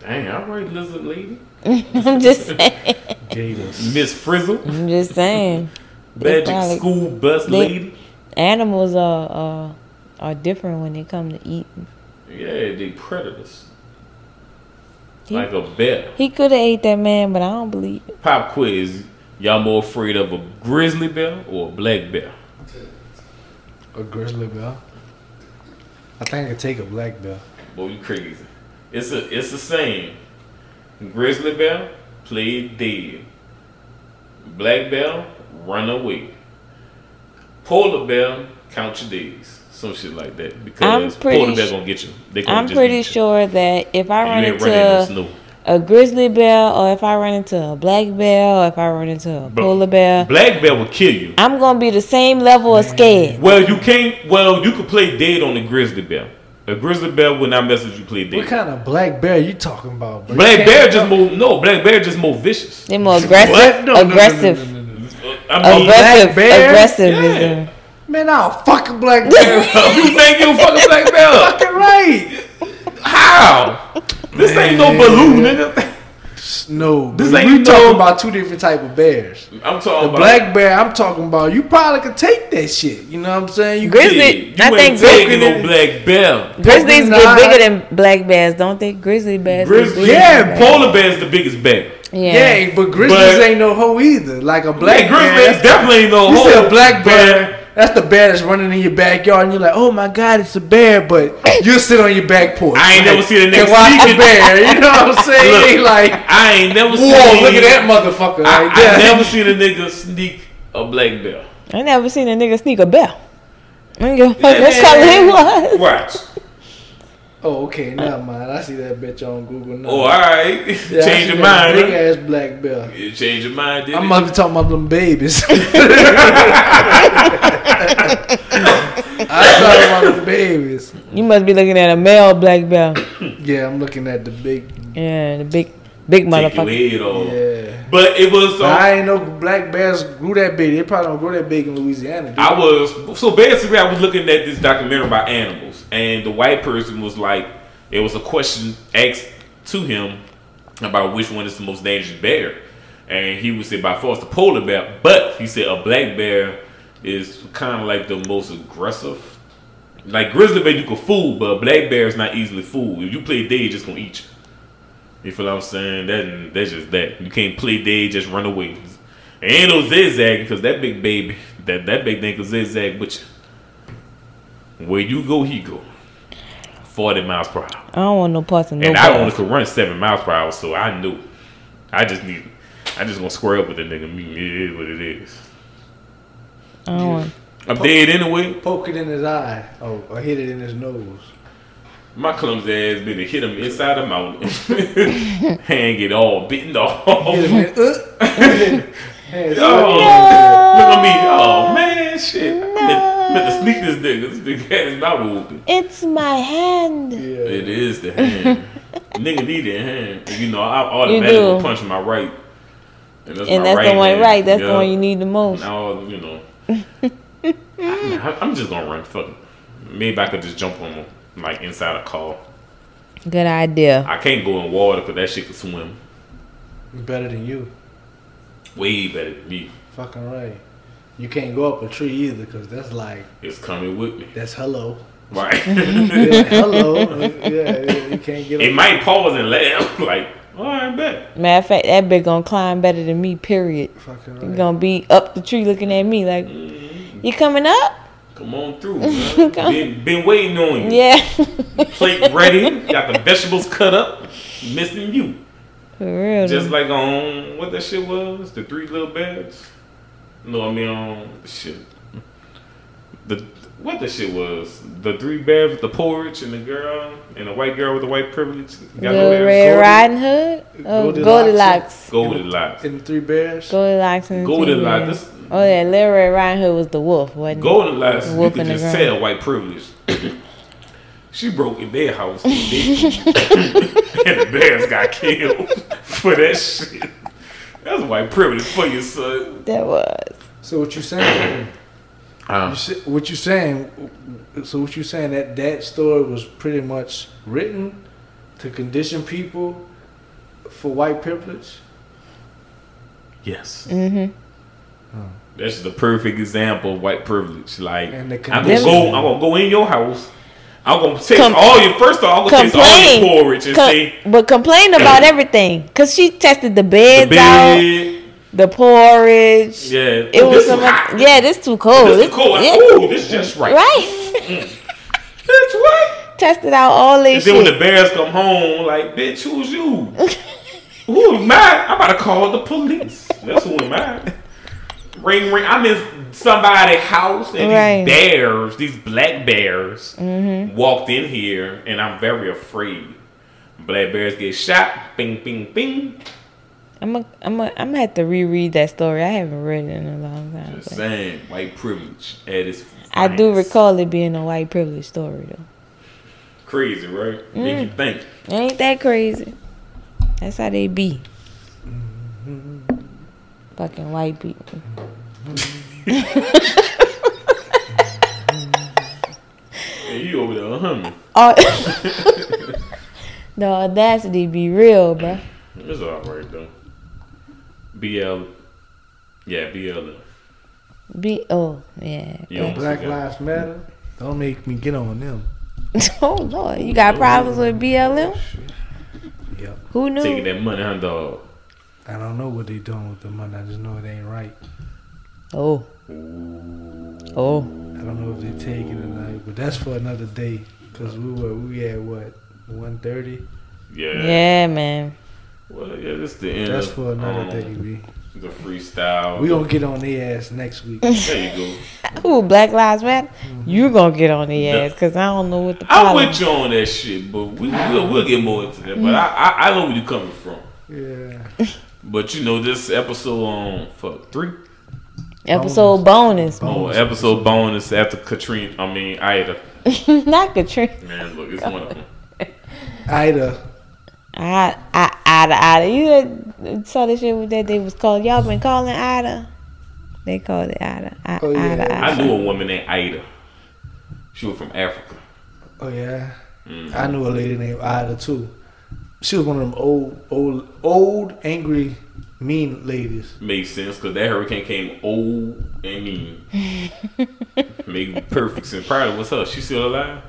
Dang, all right, lizard lady. [LAUGHS] I'm just [LAUGHS] saying. Gators. Miss Frizzle, I'm just saying. [LAUGHS] They magic probably- school bus they- lady. Animals are are, are different when they come to eating. Yeah, they predators. He- Like a bear. He could have ate that man, but I don't believe it. Pop quiz. Y'all more afraid of a grizzly bear or a black bear? A grizzly bear. I think I could take a black bear. Boy, you crazy. It's a it's the same. Grizzly bear, play dead. Black bear, run away. Polar bear, count your days. Some shit like that. Because pretty polar bear sh- gonna get you. They gonna I'm just pretty eat you. sure that if I And run you ain't running in the into snow. A grizzly bear, or if I run into a black bear, or if I run into a Bro, polar bear, Black bear will kill you. I'm gonna be the same level of scared. Well, you can't. Well, you could play dead on the grizzly bear. A grizzly bear would not mess with you. Play dead. What kind of black bear you talking about, bro? Black bear just more. No, black bear just more vicious. They're more aggressive. No, aggressive. no, no, no, no. I mean, Aggressive. Black bear? Aggressive Yeah. Man, I'll fuck a black bear. you think you fuck a fucking black bear? Fucking right. How? This ain't no balloon, nigga. No, This this ain't we no- talking about two different type of bears. I'm The talking about black bear I'm talking about, you probably could take that shit. You know what I'm saying? You Grizzly- Yeah, you I ain't think taking grizzly- no black bear. Grizzlies Nah. get bigger than black bears, don't they? Grizzly bears. Grizzly, bigger yeah, than black polar bear's the biggest bear. Yeah. Yeah, but grizzlies But- ain't no hoe either. Like a Black black grizzly bear. is definitely ain't no You hole. said a black bear. That's the bear that's running in your backyard, and you're like, oh my god, it's a bear, but you sit on your back porch. I ain't like, never seen a nigga and watch the bear. You know what I'm [LAUGHS] saying? Look, like, I ain't never seen. whoa, look at that motherfucker I, right I there. never seen a nigga sneak a black belt. I never seen a nigga sneak a bell. Nigga, what Yeah, color man. it was? Watch. Oh, okay, never mind. I see that bitch on Google now. Oh, all right. [LAUGHS] Yeah, Change your mind. Big ass black bear. You change your mind, did I it? must be talking about them babies. [LAUGHS] I talking about the babies. You must be looking at a male black belt. [COUGHS] Yeah, I'm looking at the big. Yeah, the big, big Take your motherfucker. head off. Yeah. But it was. But Um, I ain't know black bears grew that big. They probably don't grow that big in Louisiana. do I was so basically I was looking at this documentary about animals, and the white person was like, it was a question asked to him about which one is the most dangerous bear, and he would say by far it's the polar bear, but he said a black bear is kind of like the most aggressive. Like grizzly bear you can fool, but black bear is not easily fooled. If you play dead, just gonna eat you. You feel what I'm saying? That that's just that. You can't play dead, just run away. Ain't no zigzagging because that big baby, that that big thing can zigzag with you. Where you go, he go. Forty miles per hour, I don't want no parts of no and I only could run seven miles per hour, so I knew. I just need. I just gonna square up with the nigga. Me, it is what it is. I don't want. I'm dead anyway. Poke it in his eye. Oh, or hit it in his nose. My clumsy ass been to hit him inside the mouth, [LAUGHS] hand get all bitten off. Hit him in. Uh, Hands [LAUGHS] Oh, up. look at me. Oh man, shit. I meant, meant to sneak this nigga. This nigga had his mouth open. It's my hand. Yeah. It is the hand. [LAUGHS] nigga need that hand. You know, I automatically do. punch my right. And that's, And my that's right the one hand. right. That's the one you need the most. Now, you know. I, I'm just gonna run. Fuck. Maybe I could just jump on like inside a car. Good idea. I can't go in water because that shit can swim Better than you. way better than me. Fucking right. You can't go up a tree either, cause that's like It's coming with me. that's hello. Right. [LAUGHS] Yeah, hello. [LAUGHS] yeah, yeah, you can't get. it up. might pause and laugh. [LAUGHS] Like, all right, bet. Matter of fact, that bitch gonna climb better than me. Period. Fucking You right. gonna be up the tree looking at me like, mm-hmm. you coming up? Come on through. [LAUGHS] Man. been, been waiting on you. Yeah. Plate ready. Got the vegetables cut up. Missing you. For real. Just like on what that shit was, the three little beds. No, I mean on shit. The what the shit was? The three bears with the porch and the girl and the white girl with the white privilege. Got no Red Goldie- Riding Hood? Oh, Goldilocks. Goldilocks. Goldilocks. In the three bears. Goldilocks and the Two Goldilocks. Bears. This Oh yeah, Little Red Riding Hood was the wolf, wasn't it? Goldilocks. You Wolf could in the just ground. tell white privilege. [COUGHS] she broke in their house. [LAUGHS] [COUGHS] and the bears got killed [LAUGHS] for that shit. That's white privilege for you, son. That was. So what you saying? Uh, you sa- what you saying? So what you're saying that that story was pretty much written to condition people for white privilege? yes. Mm-hmm. That's the perfect example of white privilege. Like And the I'm gonna go, I'm gonna go in your house. I'm gonna taste Com- all your first of all. I'm gonna taste all Complain. your porridge and Com- say but complain about everything. Cause she tested the the beds out, bed. The porridge. Yeah, It Ooh, was this some. hot. Yeah, this too cold. This is cool. yeah, Ooh, this is just right. right. Bitch, what? tested out all And this then when the bears come home, like, bitch, who's you? [LAUGHS] Who am I? I'm about to call the police. That's who am I. Ring, ring. I'm in somebody's house, and Right. these bears, these black bears, Mm-hmm. walked in here, and I'm very afraid. Black bears get shot. Bing, bing, bing. I'm a, I'm a, I'm gonna have to reread that story. I haven't read it in a long time. Just saying, white privilege at its I do recall it being a white privilege story though. Crazy, right? Make Mm. you think. Ain't that crazy? That's how they be. Fucking white people. [LAUGHS] And you over there humming. [LAUGHS] Oh, [LAUGHS] the audacity be real, bruh. It's all right though. BL, yeah, BL. Be oh yeah. You almost Black. Lives Matter. Don't make me get on them. [LAUGHS] oh lord, you got problems with BLM? Yep. Who knew? Taking that money, huh, dog? I don't know what they doing with the money. I just know it ain't right. Oh, Oh, I don't know if they taking it tonight, but that's for another day. Cause we were we at what one thirty. Yeah. yeah, man. Well, yeah, this the end. That's of, for another um, day. We The freestyle. we gonna get on their ass next week. There you go. [LAUGHS] Ooh, Black Lives Matter. Mm-hmm. You gonna get on the Yeah. ass because I don't know what the I'm problem. with you on that shit, but we we'll, we'll get more into that. But I, I I know where you're coming from. Yeah. [LAUGHS] But you know this episode on fuck three. Episode bonus. Oh, Bonus episode bonus after Katrina. I mean Ida. [LAUGHS] Not Katrina. Man, look, it's one of them. Ida. I, I, Ida, Ida. You saw the shit that they was called. Y'all been calling Ida. They called it Ida. I, Oh, yeah. Ida, Ida. I knew a woman named Ida. She was from Africa. Oh yeah. Mhm. I knew a lady named Ida too. She was one of them old, old, old, angry, mean ladies. Made sense because that hurricane came old and mean. [LAUGHS] Made perfect sense. Probably was her. She still alive?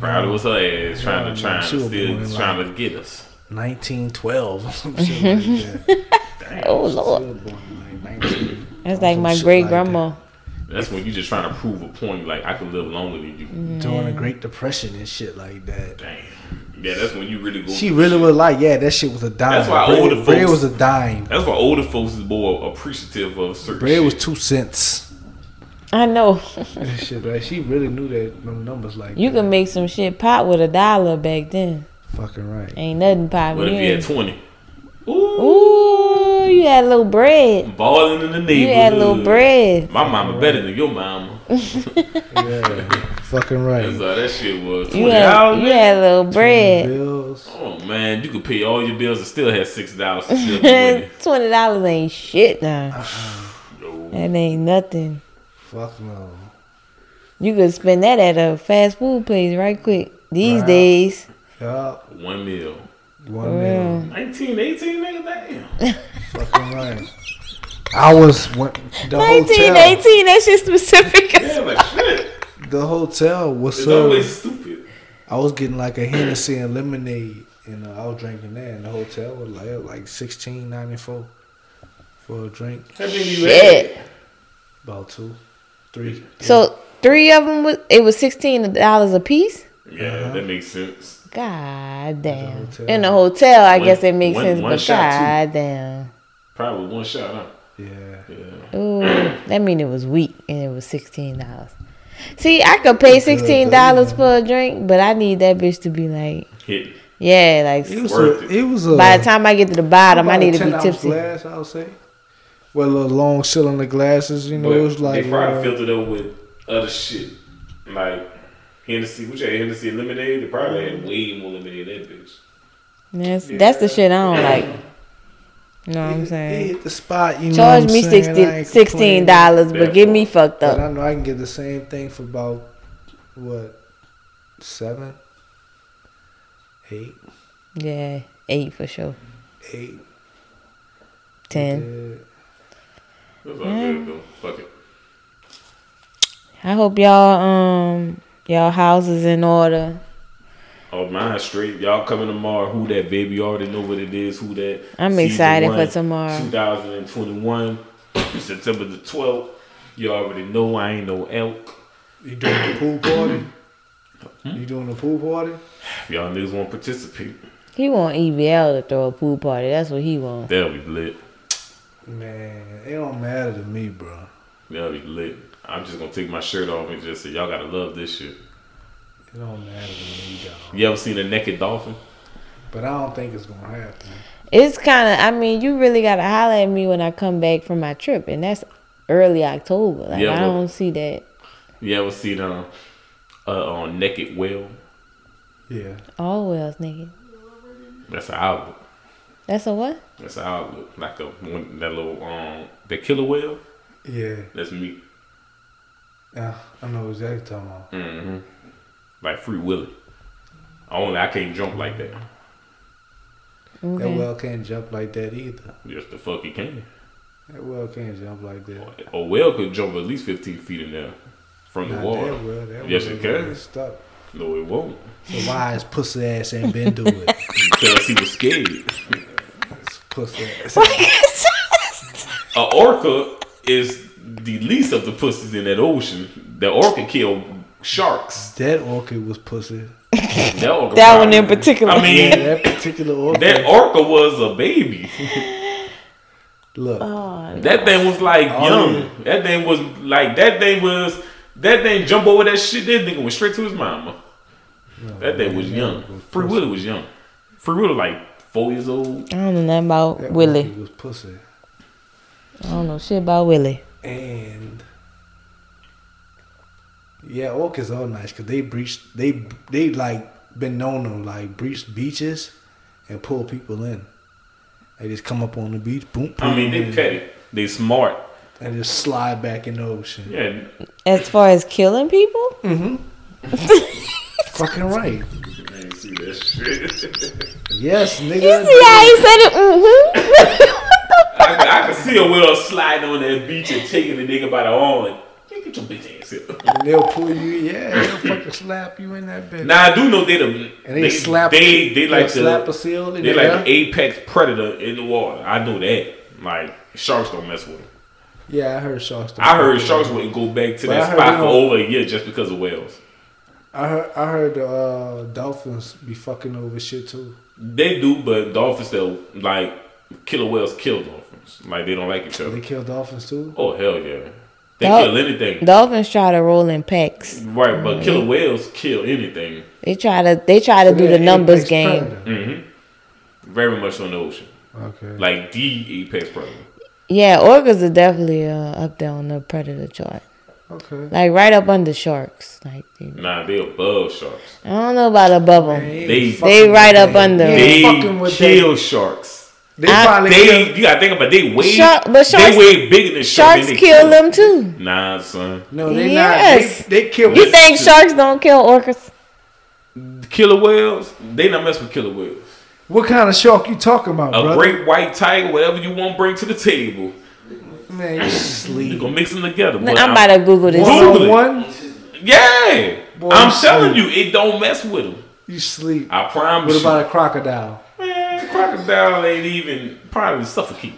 Probably was her ass trying No, to no, trying to was still trying like- to get us. 1912 or some shit like [LAUGHS] that. Damn. Oh Lord, was born in like that's like my shit great like grandma. That's when you just trying to prove a point. Like I can live longer than you. During the Great Depression and shit like that. Damn. Yeah, that's when you really go. She really was like, yeah, that shit was a dime. That's why bread, older bread folks- was a dime. That's why older folks is more appreciative of certain. Bread shit. was two cents. I know. [LAUGHS] That shit, right? She really knew that them numbers like You that. can make some shit pop with a dollar back then. fucking right. Ain't nothing pop. What if you had twenty? Ooh, Ooh, you had a little bread. balling in the neighborhood. You had a little bread. My mama better than your mama. [LAUGHS] [LAUGHS] Yeah, fucking right. That's right. how that shit was. You Twenty had, dollars. you had a little bread. Bills. Oh man, you could pay all your bills and still have six dollars to still be winning. Twenty dollars ain't shit now. Uh-uh. No. That ain't nothing. Fuck no. You could spend that at a fast food place right quick. These Right. days. Yup. One meal. One For meal. real. 19, 18, nigga, damn. [LAUGHS] Fucking right. I was when the 19, hotel. 18, that shit specific. Yeah, like shit. The hotel was It's so. always stupid. I was getting like a Hennessy and lemonade, and uh, I was drinking that. And the hotel was like like sixteen ninety four for a drink, How many you Shit. had? about two, three. So three of them was it was sixteen dollars a piece. Yeah, Uh-huh. that makes sense. God damn. hotel. In the hotel, I One- guess it makes one- sense, one but shot, too. god damn. Probably one shot, huh? yeah. Yeah. Ooh, that mean it was weak and it was sixteen dollars. See, I could pay sixteen dollars for a drink, but I need that bitch to be like, Hit. yeah, like It was Worth a, it. it was a. by the time I get to the bottom, I need to be tipsy. Glass, I would say. With a little long cylinder glasses, you know, But it was like they probably uh, filtered up with other shit. Like Hennessy, which had Hennessy and lemonade. They probably had way more lemonade than that bitch. That's that's the shit I don't like. You know what I'm it- it saying? hit the spot. You know Charge what me I'm saying? 60 $16, but get me fucked But I know I can get the same thing for about what seven, eight, Yeah, eight for sure. eight, Ten. Yeah. That's all good though. Fuck it. I hope y'all um y'all houses in order. Oh, mine straight. Y'all coming tomorrow. Who that baby? You already know what it is. Who that? I'm excited one, for tomorrow. 2021, September the 12th. You already know I ain't no elk. You doing the pool party? You doing the pool party? If y'all niggas want to participate, He want EBL to throw a pool party. That's what he want. that'll be lit. Man, it don't matter to me, bro. That'll be lit. I'm just gonna take my shirt off and just say y'all gotta love this shit. It don't matter to me, dog. You ever seen a naked dolphin? But I don't think it's gonna happen. It's kind of. I mean, you really gotta holler at me when I come back from my trip, and that's early October. Like Yeah, I don't see that. You ever seen a uh, on naked whale? Yeah. All wells, nigga. That's an outlook. That's a what? That's an outlook. Like a one, that little um that killer whale. Yeah. That's me. Yeah. I know exactly what you're talking about. Mm-hmm. Like free willy. Only I can't jump like that. That Okay. well can't jump like that either. Yes, the fuck he can. That well can't jump like that. A whale could jump at least 15 feet in there from the Not water. that well. That Yes, well it can. is Stuck. No, it won't. So why his pussy ass ain't been doing it? [LAUGHS] Because he was scared. His pussy ass. [LAUGHS] A orca is the least of the pussies in that ocean. The orca killed sharks. That orca was pussy. That, orca [LAUGHS] That one in particular. I mean, Yeah, that particular orca. that orca was a baby. Look, Oh, That thing was like Oh, young. yeah. That thing was like that thing was that thing jump over that shit. That nigga went straight to his mama. Oh, that thing was young. Free Willy was young. Free Willy like four years old. I don't know nothing about that Willy. orchid was pussy. I don't know shit about Willy. And yeah, orcas are nice because they breach. They they like been known to like breach beaches and pull people in. They just come up on the beach, boom. I mean, boom, they petty. They smart. and just slide back in the ocean. Yeah, As far as killing people, Mm-hmm. [LAUGHS] Fucking right. I ain't see that shit. Yes, nigga. you see how he said it? Mm-hmm. [LAUGHS] I, can- I can see a whale sliding on that beach and taking the nigga by the arm. Like, "Hey, get your bitch ass here. And they'll pull you. Yeah, they'll fucking slap you in that bitch. Now I do know they the and they, slap. They they they'll like slap a seal in they the like air. the apex predator in the water. I know that. Like sharks don't mess with them. Yeah, I heard sharks. don't I heard sharks wouldn't go back to But that spot for over a year just because of whales. Them. I heard. I heard the uh, dolphins be fucking over shit too. They do, but dolphins still like killer whales kill dolphins. Like they don't like each other. They kill dolphins too. Oh hell yeah, they Dol- kill anything. Dolphins try to roll in packs. Right, but killer whales kill anything. They try to they try to do the numbers game. predator. hmm Very much on the ocean, Okay. like the apex predator. Yeah, orcas are definitely uh, up there on the predator chart. Okay. Like right up under sharks. Like they, Nah, they above sharks. I don't know about above them. They- They right up under. They fucking with kill sharks. They I- probably They kill. you gotta think about they way Shark- but sharks- they way bigger than sharks. Sharks kill them too. Nah, son. No, they Yes. not. They, they kill. You think sharks don't kill orcas? Killer whales, they not mess with killer whales. What kind of shark you talking about, A brother? great white tiger, whatever you want to bring to the table, Man, you you sleep. gonna mix them together. I'm, But about to Google this. Google One it. one, yeah, Boy, I'm you telling you, it don't mess with them. you sleep. I promise What you. about a crocodile? Man, crocodile ain't even probably suffocate.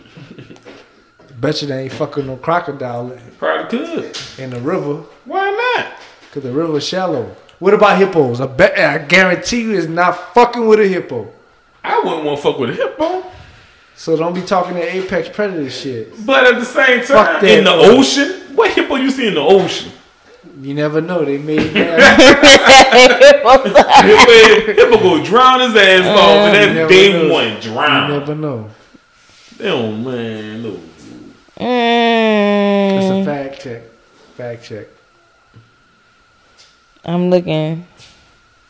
Bet you they ain't fucking no crocodile Probably could. in the river Why not? because the river's shallow. What about hippos? I bet I guarantee you is not fucking with a hippo. I wouldn't want to fuck with a hippo. So don't be talking that apex predator shit. But at the same Fuck time, that. in the ocean, what hippo you see in the ocean? You never know. They made [LAUGHS] that. hippo, hippo go drown his ass off, and you that's never day know. one you drown. never know. They don't man, no. It's a Mm, fact check. Fact check. I'm looking.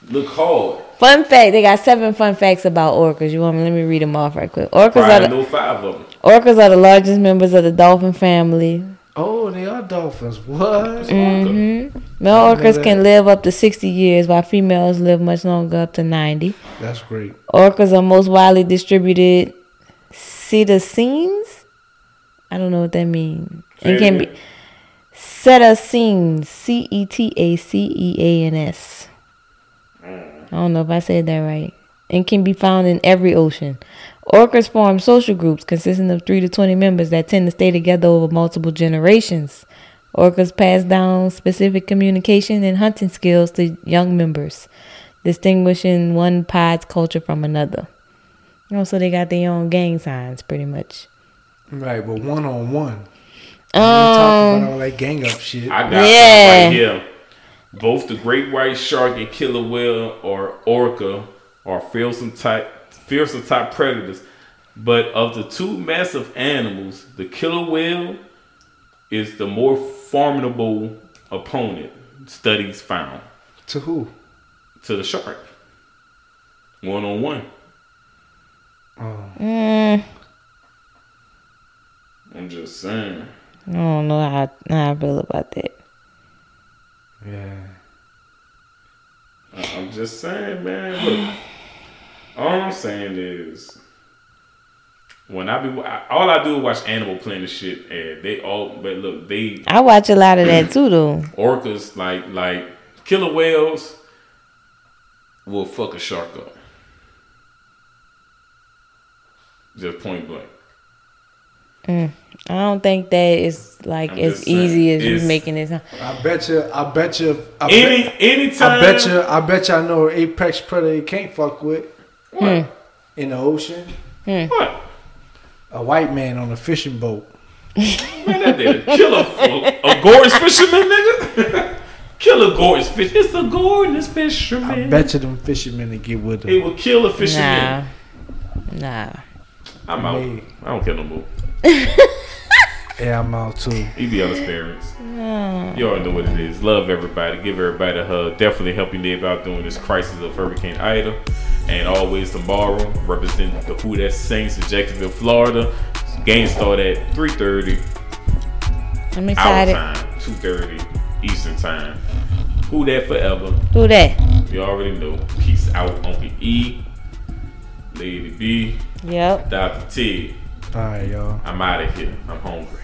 Look hard. Fun fact: They got seven fun facts about orcas. You want me? Let me read them off right quick. Orcas Probably are the, five of them. orcas are the largest members of the dolphin family. Oh, they are dolphins. What? Mm-hmm. Male orcas can live up to 60 years, while females live much longer, up to 90. That's great. Orcas are most widely distributed cetacines. I don't know what that means. Say It it can be again. cetacines. C E T A C E A N S. I don't know if I said that right. And can be found in every ocean. Orcas form social groups consisting of 3 to 20 members that tend to stay together over multiple generations. Orcas pass down specific communication and hunting skills to young members, distinguishing one pod's culture from another. You know, so they got their own gang signs, pretty much. Right, but one on one. Talking Um, about all that gang up shit. I got Yeah. yeah. right here. Both the great white shark and killer whale or orca are fearsome type fearsome type predators. But of the two massive animals, the killer whale is the more formidable opponent, studies found, To who? to the shark. One on one. mm, I'm just saying. I don't know how, how I feel about that. Yeah. I'm just saying, man. Look, all I'm saying is, when I be I- all I do is watch Animal Planet shit, and they all. But look, they I watch a lot of that too, though. orcas like like killer whales will fuck a shark up. Just point blank. Mm. I don't think that is like I'm as just saying, easy as you it's- making it sound. I bet you. I bet you. I Any bet, anytime. I bet you. I bet you. I know apex predator you can't fuck with What? Hmm. in the ocean. Hmm. What? A white man on a fishing boat. Man, that did a killer a, a gorgeous fisherman, nigga. [LAUGHS] kill a gorgeous fish. It's a gorgeous fisherman. I fisherman. bet you them fishermen to get with It them. will kill a fisherman. Nah, nah. I'm out. Me. I don't care no more. [LAUGHS] Yeah, I'm out too. He be on his parents. You already know what it is. Love everybody. Give everybody a hug. Definitely help you live out during this crisis of Hurricane Ida. And always tomorrow, represent the Who Dat Saints in Jacksonville, Florida. Game start at 3.30 I'm our excited. time, 2.30 Eastern time. Who Dat Forever. Do that. You already know. Peace out, Uncle E, Lady B, Yep. Dr. T. All right, y'all. I'm out of here. I'm hungry.